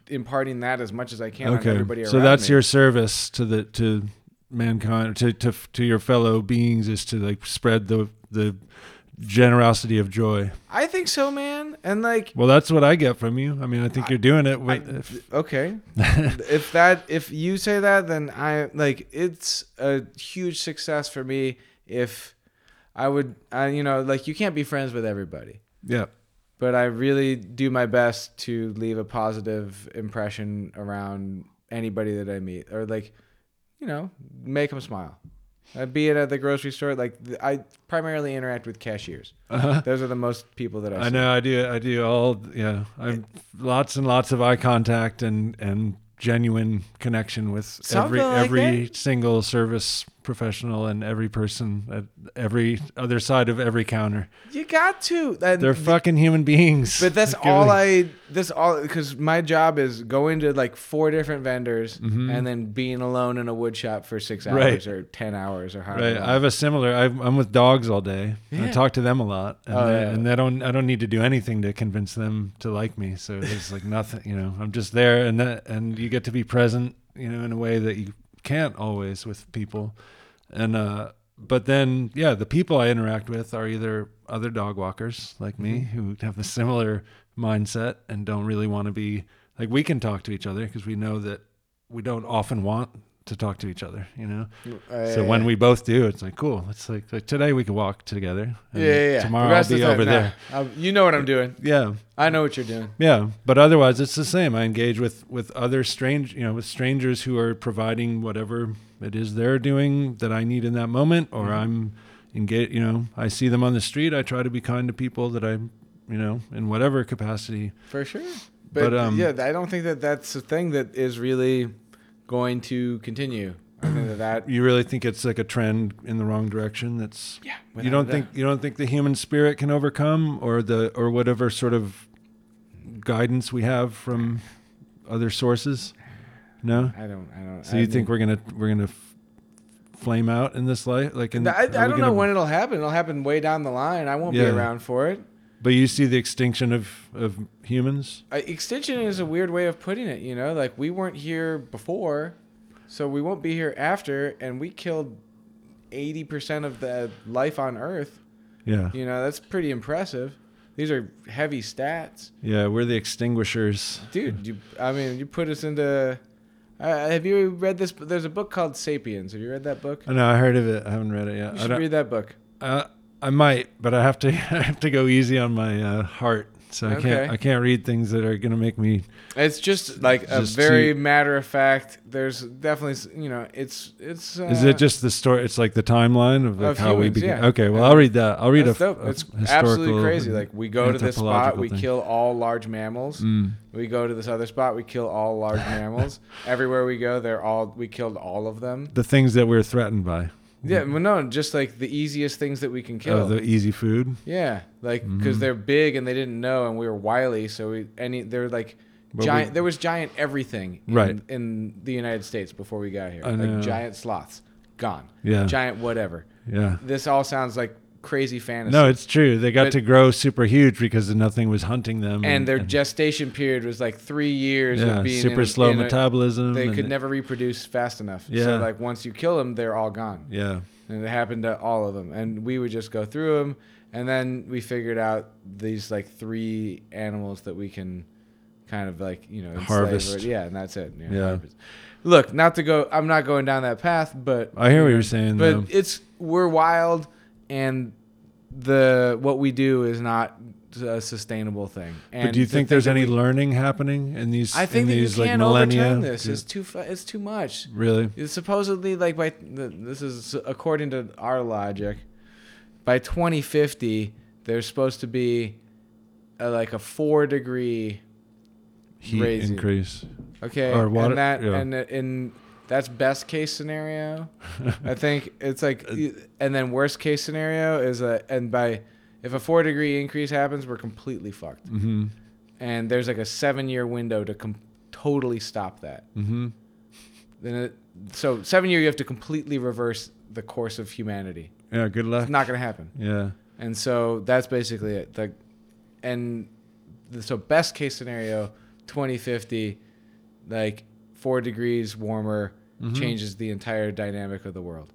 imparting that as much as I can on everybody around so that's me. your service to the to mankind to to to your fellow beings is to like spread the the generosity of joy I think so, man. And like, well that's what i get from you i mean i think you're doing it with I- if, okay, if that if you say that, then I like it's a huge success for me if I would, I, you know, like you can't be friends with everybody, Yeah. but I really do my best to leave a positive impression around anybody that I meet, or like, you know, make them smile. Uh, be it at the grocery store, like th- I primarily interact with cashiers. Uh-huh. Those are the most people that I. I see. know. I do. I do all. Yeah. I'm lots and lots of eye contact and and genuine connection with every like every single service professional and every person at every other side of every counter. You got to. And They're fucking human beings. But that's all I. This all because my job is going to like four different vendors Mhm. and then being alone in a wood shop for six hours Right. or ten hours or however. Right. I have a similar. I'm, I'm with dogs all day. and I talk to them a lot, and, Oh, they, yeah. and they don't. I don't need to do anything to convince them to like me. So there's like nothing. You know, I'm just there, and that, and you get to be present. You know, in a way that you can't always with people, and uh, but then yeah, the people I interact with are either other dog walkers like me Mm-hmm. who have a similar mindset and don't really want to be like we can talk to each other because we know that we don't often want to talk to each other. You know. Uh, So when we both do, it's like cool. It's like, like today we can walk together. yeah, and yeah, yeah. Tomorrow I'll be over nah. there. I'll- you know what I'm doing. Yeah, I know what you're doing. yeah. But otherwise, it's the same. I engage with with other strange, you know, with strangers who are providing whatever it is they're doing that I need in that moment, or Mhm. I'm engaged. You know, I see them on the street. I try to be kind to people that I, you know, in whatever capacity. For sure. But, But, um, yeah, I don't think that that's a thing that is really going to continue. I think that that You really think it's like a trend in the wrong direction? That's yeah. you don't think you don't think the human spirit can overcome or the or whatever sort of guidance we have from other sources no I don't. I don't. so I you think we're gonna we're gonna f- flame out in this life like in, I, I don't know gonna- when it'll happen. It'll happen way down the line. I won't Yeah. be around for it. But you see the extinction of of humans Uh, extinction is a weird way of putting it. You know, like we weren't here before, so we won't be here after, and we killed eighty percent of the life on Earth. yeah You know, that's pretty impressive. These are heavy stats, yeah we're the extinguishers dude. You, I mean, you put us into. Uh, have you read this? There's a book called *Sapiens*. Have you read that book? No, i heard of it i haven't read it yet You I, should read that book. uh, I might but i have to i have to go easy on my uh, heart so i Okay. can't i can't read things that are gonna make me It's just like a very matter of fact. There's definitely, you know, it's it's. Uh, Is it just the story? It's like the timeline of, like Of how we humans, began. yeah. Okay, well, I'll read that. I'll read That's a, dope. a It's absolutely crazy. Like we go to this spot, we thing. kill all large mammals. Mm. We go to this other spot, we kill all large mammals. Everywhere we go, they're all we killed all of them. the things that we're threatened by. Yeah, well, no, just like the easiest things that we can kill. Oh, the easy food. yeah, like because Mhm. they're big and they didn't know, and we were wily, so we any they're like But giant. we- there was giant everything in, Right. in the United States before we got here. Like giant sloths, gone. Yeah, Giant whatever. yeah. This all sounds like crazy fantasy. No, it's true. They got But- to grow super huge because nothing was hunting them, and their gestation period was like three years yeah, of being super in slow in a- metabolism. they could it- never reproduce fast enough. Yeah. So like once you kill them, they're all gone. Yeah, And it happened to all of them. And we would just go through them, and then we figured out these like three animals that we can kind of like you know Harvest. yeah, and that's it. you know, Yeah. harvest. Look, not to go. I'm not going down that path, but I hear what you you're saying. But though. it's we're wild, and the what we do is not a sustainable thing. And but do you think there's any we- learning happening in these? I think in that you these like can't millennia? overturn this. It's too. It's too much. really. It's supposedly like by this is according to our logic, by 2050 there's supposed to be a, like a four degree Heat Raising. increase. okay, Or water- and that yeah. and uh, in that's best case scenario. I think it's like, Uh, and then worst case scenario is a and by if a four degree increase happens, we're completely fucked. Mm-hmm. And there's like a seven year window to com- totally stop that. Mm-hmm. Then it, so seven year you have to completely reverse the course of humanity. Yeah. Good luck. It's not gonna happen. yeah. And so that's basically it. The, and the, so best case scenario, 2050, like four degrees warmer Mhm. changes the entire dynamic of the world.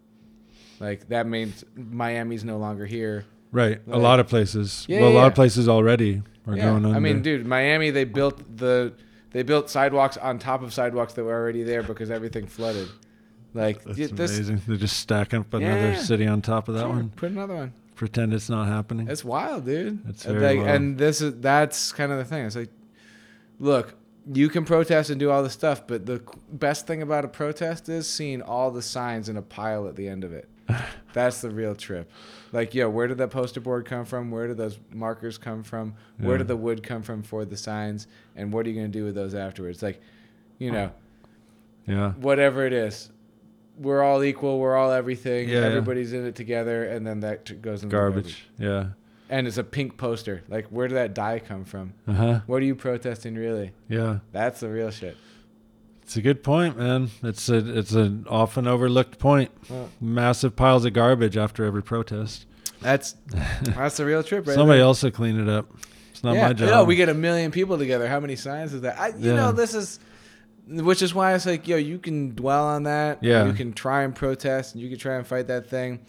Like that means Miami's no longer here. Right. a lot of places. Yeah, well, a lot of places already are yeah. going under. I mean, dude, Miami they built the they built sidewalks on top of sidewalks that were already there because everything flooded. Like That's this. amazing. They're just stack up another Yeah. city on top of that Sure, one. Put another one. Pretend it's not happening. It's wild, dude. It's very like, wild. And this is that's kind of the thing. It's like, look, you can protest and do all this stuff, but the best thing about a protest is seeing all the signs in a pile at the end of it. That's the real trip. Like, yo, where did that poster board come from? Where did those markers come from? Where Yeah. did the wood come from for the signs? And what are you gonna do with those afterwards? Like, you know, yeah. whatever it is. We're all equal. We're all everything. Yeah, yeah. Everybody's in it together, and then that t- goes in the Garbage. Yeah. And it's a pink poster. Like, where did that dye come from? Uh huh. What are you protesting, really? Yeah. That's the real shit. It's a good point, man. It's a it's an often overlooked point. Well, Massive piles of garbage after every protest. that's that's the real trip, right? Somebody there. else will clean it up. It's not yeah. my job. No, we get a million people together. How many signs is that? I, you Yeah. know, this is, which is why it's like, yo, you can dwell on that. Yeah. You can try and protest, and you can try and fight that thing.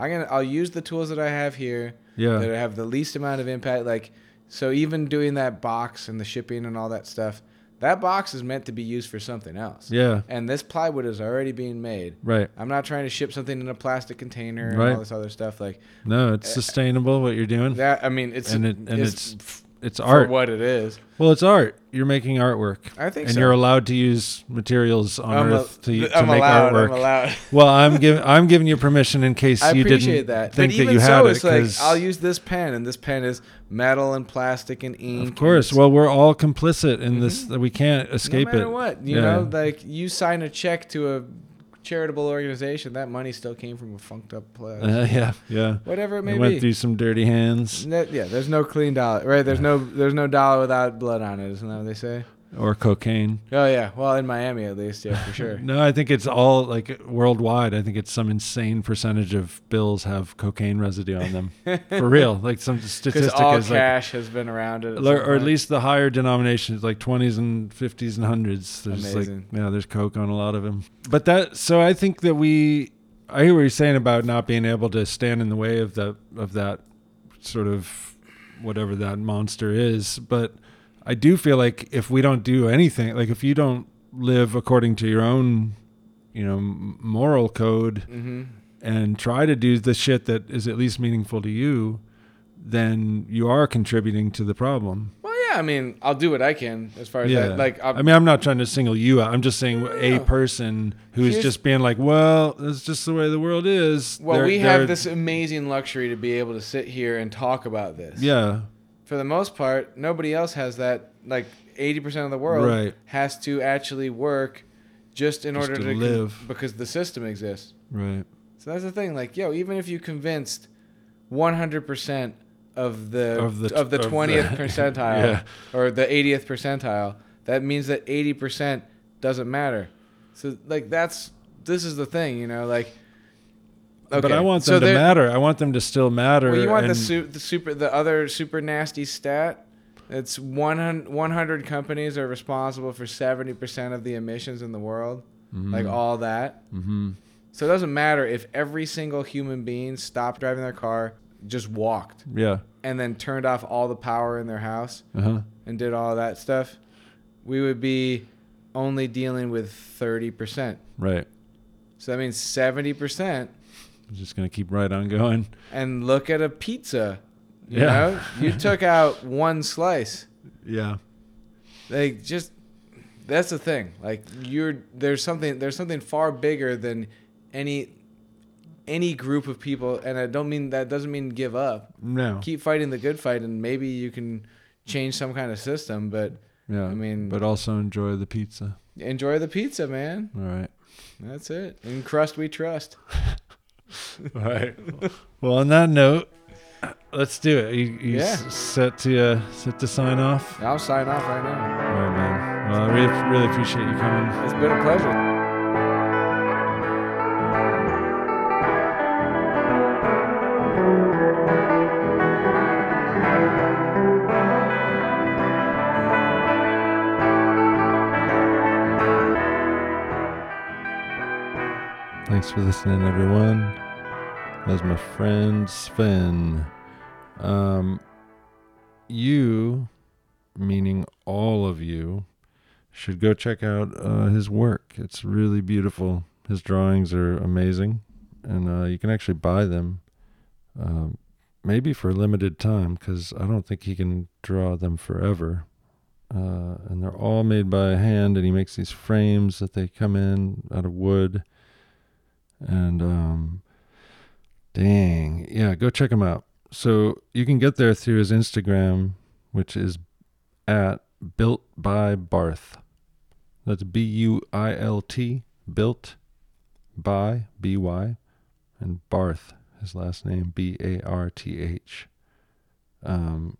I'm gonna, I'll use the tools that I have here yeah. that have the least amount of impact. Like, so even doing that box and the shipping and all that stuff, that box is meant to be used for something else. Yeah. And this plywood is already being made. Right. I'm not trying to ship something in a plastic container and Right. all this other stuff like No, it's eh, sustainable what you're doing. that. I mean, it's and it and it's, it's it's for art. what it is. Well, it's art. You're making artwork. I think and so. you're allowed to use materials on I'm, a- Earth to, to I'm make allowed. artwork. I'm allowed. Well, I'm giving I'm giving you permission in case I you didn't that. think that you so, had it. it's like I'll use this pen, and this pen is metal and plastic and ink. of course. Well, we're all complicit in this. Mm-hmm. We can't escape no matter it. what, you Yeah. know, like you sign a check to a charitable organization, that money still came from a funked up place. Uh, yeah, yeah. Whatever it may We went be. through some dirty hands yeah, there's no clean dollar, right? There's no there's no dollar without blood on it, isn't that what they say? Or cocaine. Oh yeah, well in Miami at least, yeah, for sure. No, I think it's all like worldwide. I think it's some insane percentage of bills have cocaine residue on them. For real, like some statistic all is like cash has been around it, at or, or at least the higher denominations, like twenties and fifties and hundreds. There's Amazing. like yeah, there's coke on a lot of them. But that so I think that we, I hear what you're saying about not being able to stand in the way of the of that sort of whatever that monster is. But I do feel like if we don't do anything, like if you don't live according to your own, you know, moral code Mhm. and try to do the shit that is at least meaningful to you, then you are contributing to the problem. Well, yeah, I mean, I'll do what I can as far as Yeah. that. Like, I'll, I mean, I'm not trying to single you out. I'm just saying a person who is just being like, well, it's just the way the world is. well, They're- we have this amazing luxury to be able to sit here and talk about this. Yeah, For the most part, nobody else has that. Like, 80% of the world Right. has to actually work just in Just order to to, con- live. because the system exists. right. So that's the thing. Like, yo, even if you convinced 100% of the Of the of the- 20th percentile Yeah. or the 80th percentile, that means that 80% doesn't matter. So like that's this is the thing, you know, like But I want so them to matter. I want them to still matter. Well, you want the, su- the super the other super nasty stat? It's 100, 100 companies are responsible for 70% of the emissions in the world. Mhm. Like all that. Mhm. So it doesn't matter if every single human being stopped driving their car, just walked, Yeah. and then turned off all the power in their house Uh huh. and did all that stuff, we would be only dealing with 30%. Right. So that means 70%. I'm just gonna keep right on going. And look at a pizza. You Yeah. know, you took out one slice. Yeah. Like just that's the thing. Like you're there's something there's something far bigger than any any group of people and I don't mean that doesn't mean give up. No. Keep fighting the good fight and maybe you can change some kind of system, but yeah. I mean- but also enjoy the pizza. enjoy the pizza, man. All right. That's it. In crust we trust. All right. well, on that note, let's do it. You, you Yeah. s- set to uh, set to sign off. I'll sign off right now. All right, man. Well, I really really appreciate you coming. It's been a pleasure. Thanks for listening, everyone. That was my friend Sven. Um, you, meaning all of you, should go check out uh, his work. It's really beautiful. His drawings are amazing, and uh, you can actually buy them, um, maybe for a limited time, because I don't think he can draw them forever. Uh, and they're all made by hand, and he makes these frames that they come in out of wood. And um, dang, yeah, go check him out. So you can get there through his Instagram, which is at built by Barth. That's B U I L T, built by B Y, and Barth, his last name B A R T H. Um,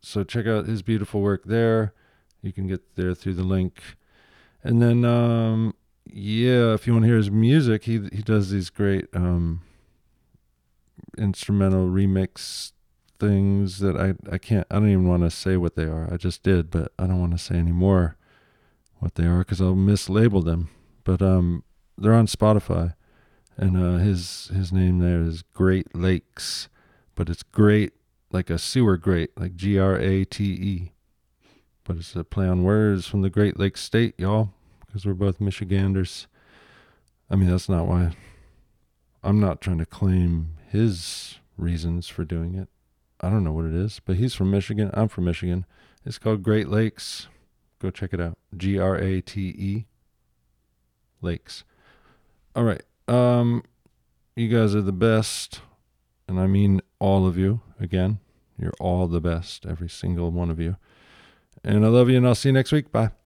so check out his beautiful work there. You can get there through the link. And then, um, yeah, if you want to hear his music, he he does these great um, instrumental remix things that I, I can't I don't even want to say what they are. I just did, but I don't want to say any more what they are because I'll mislabel them. But um, they're on Spotify, and uh, his his name there is Grate Lakes, but it's great like a sewer grate, like G R A T E. But it's a play on words from the Great Lakes State, y'all, because we're both Michiganders. I mean, that's not why. I'm not trying to claim his reasons for doing it. I don't know what it is, but he's from Michigan. I'm from Michigan. It's called Grate Lakes. Go check it out. G R A T E Lakes. All right. Um you guys are the best, and I mean all of you again. You're all the best, every single one of you. And I love you and I'll see you next week. Bye.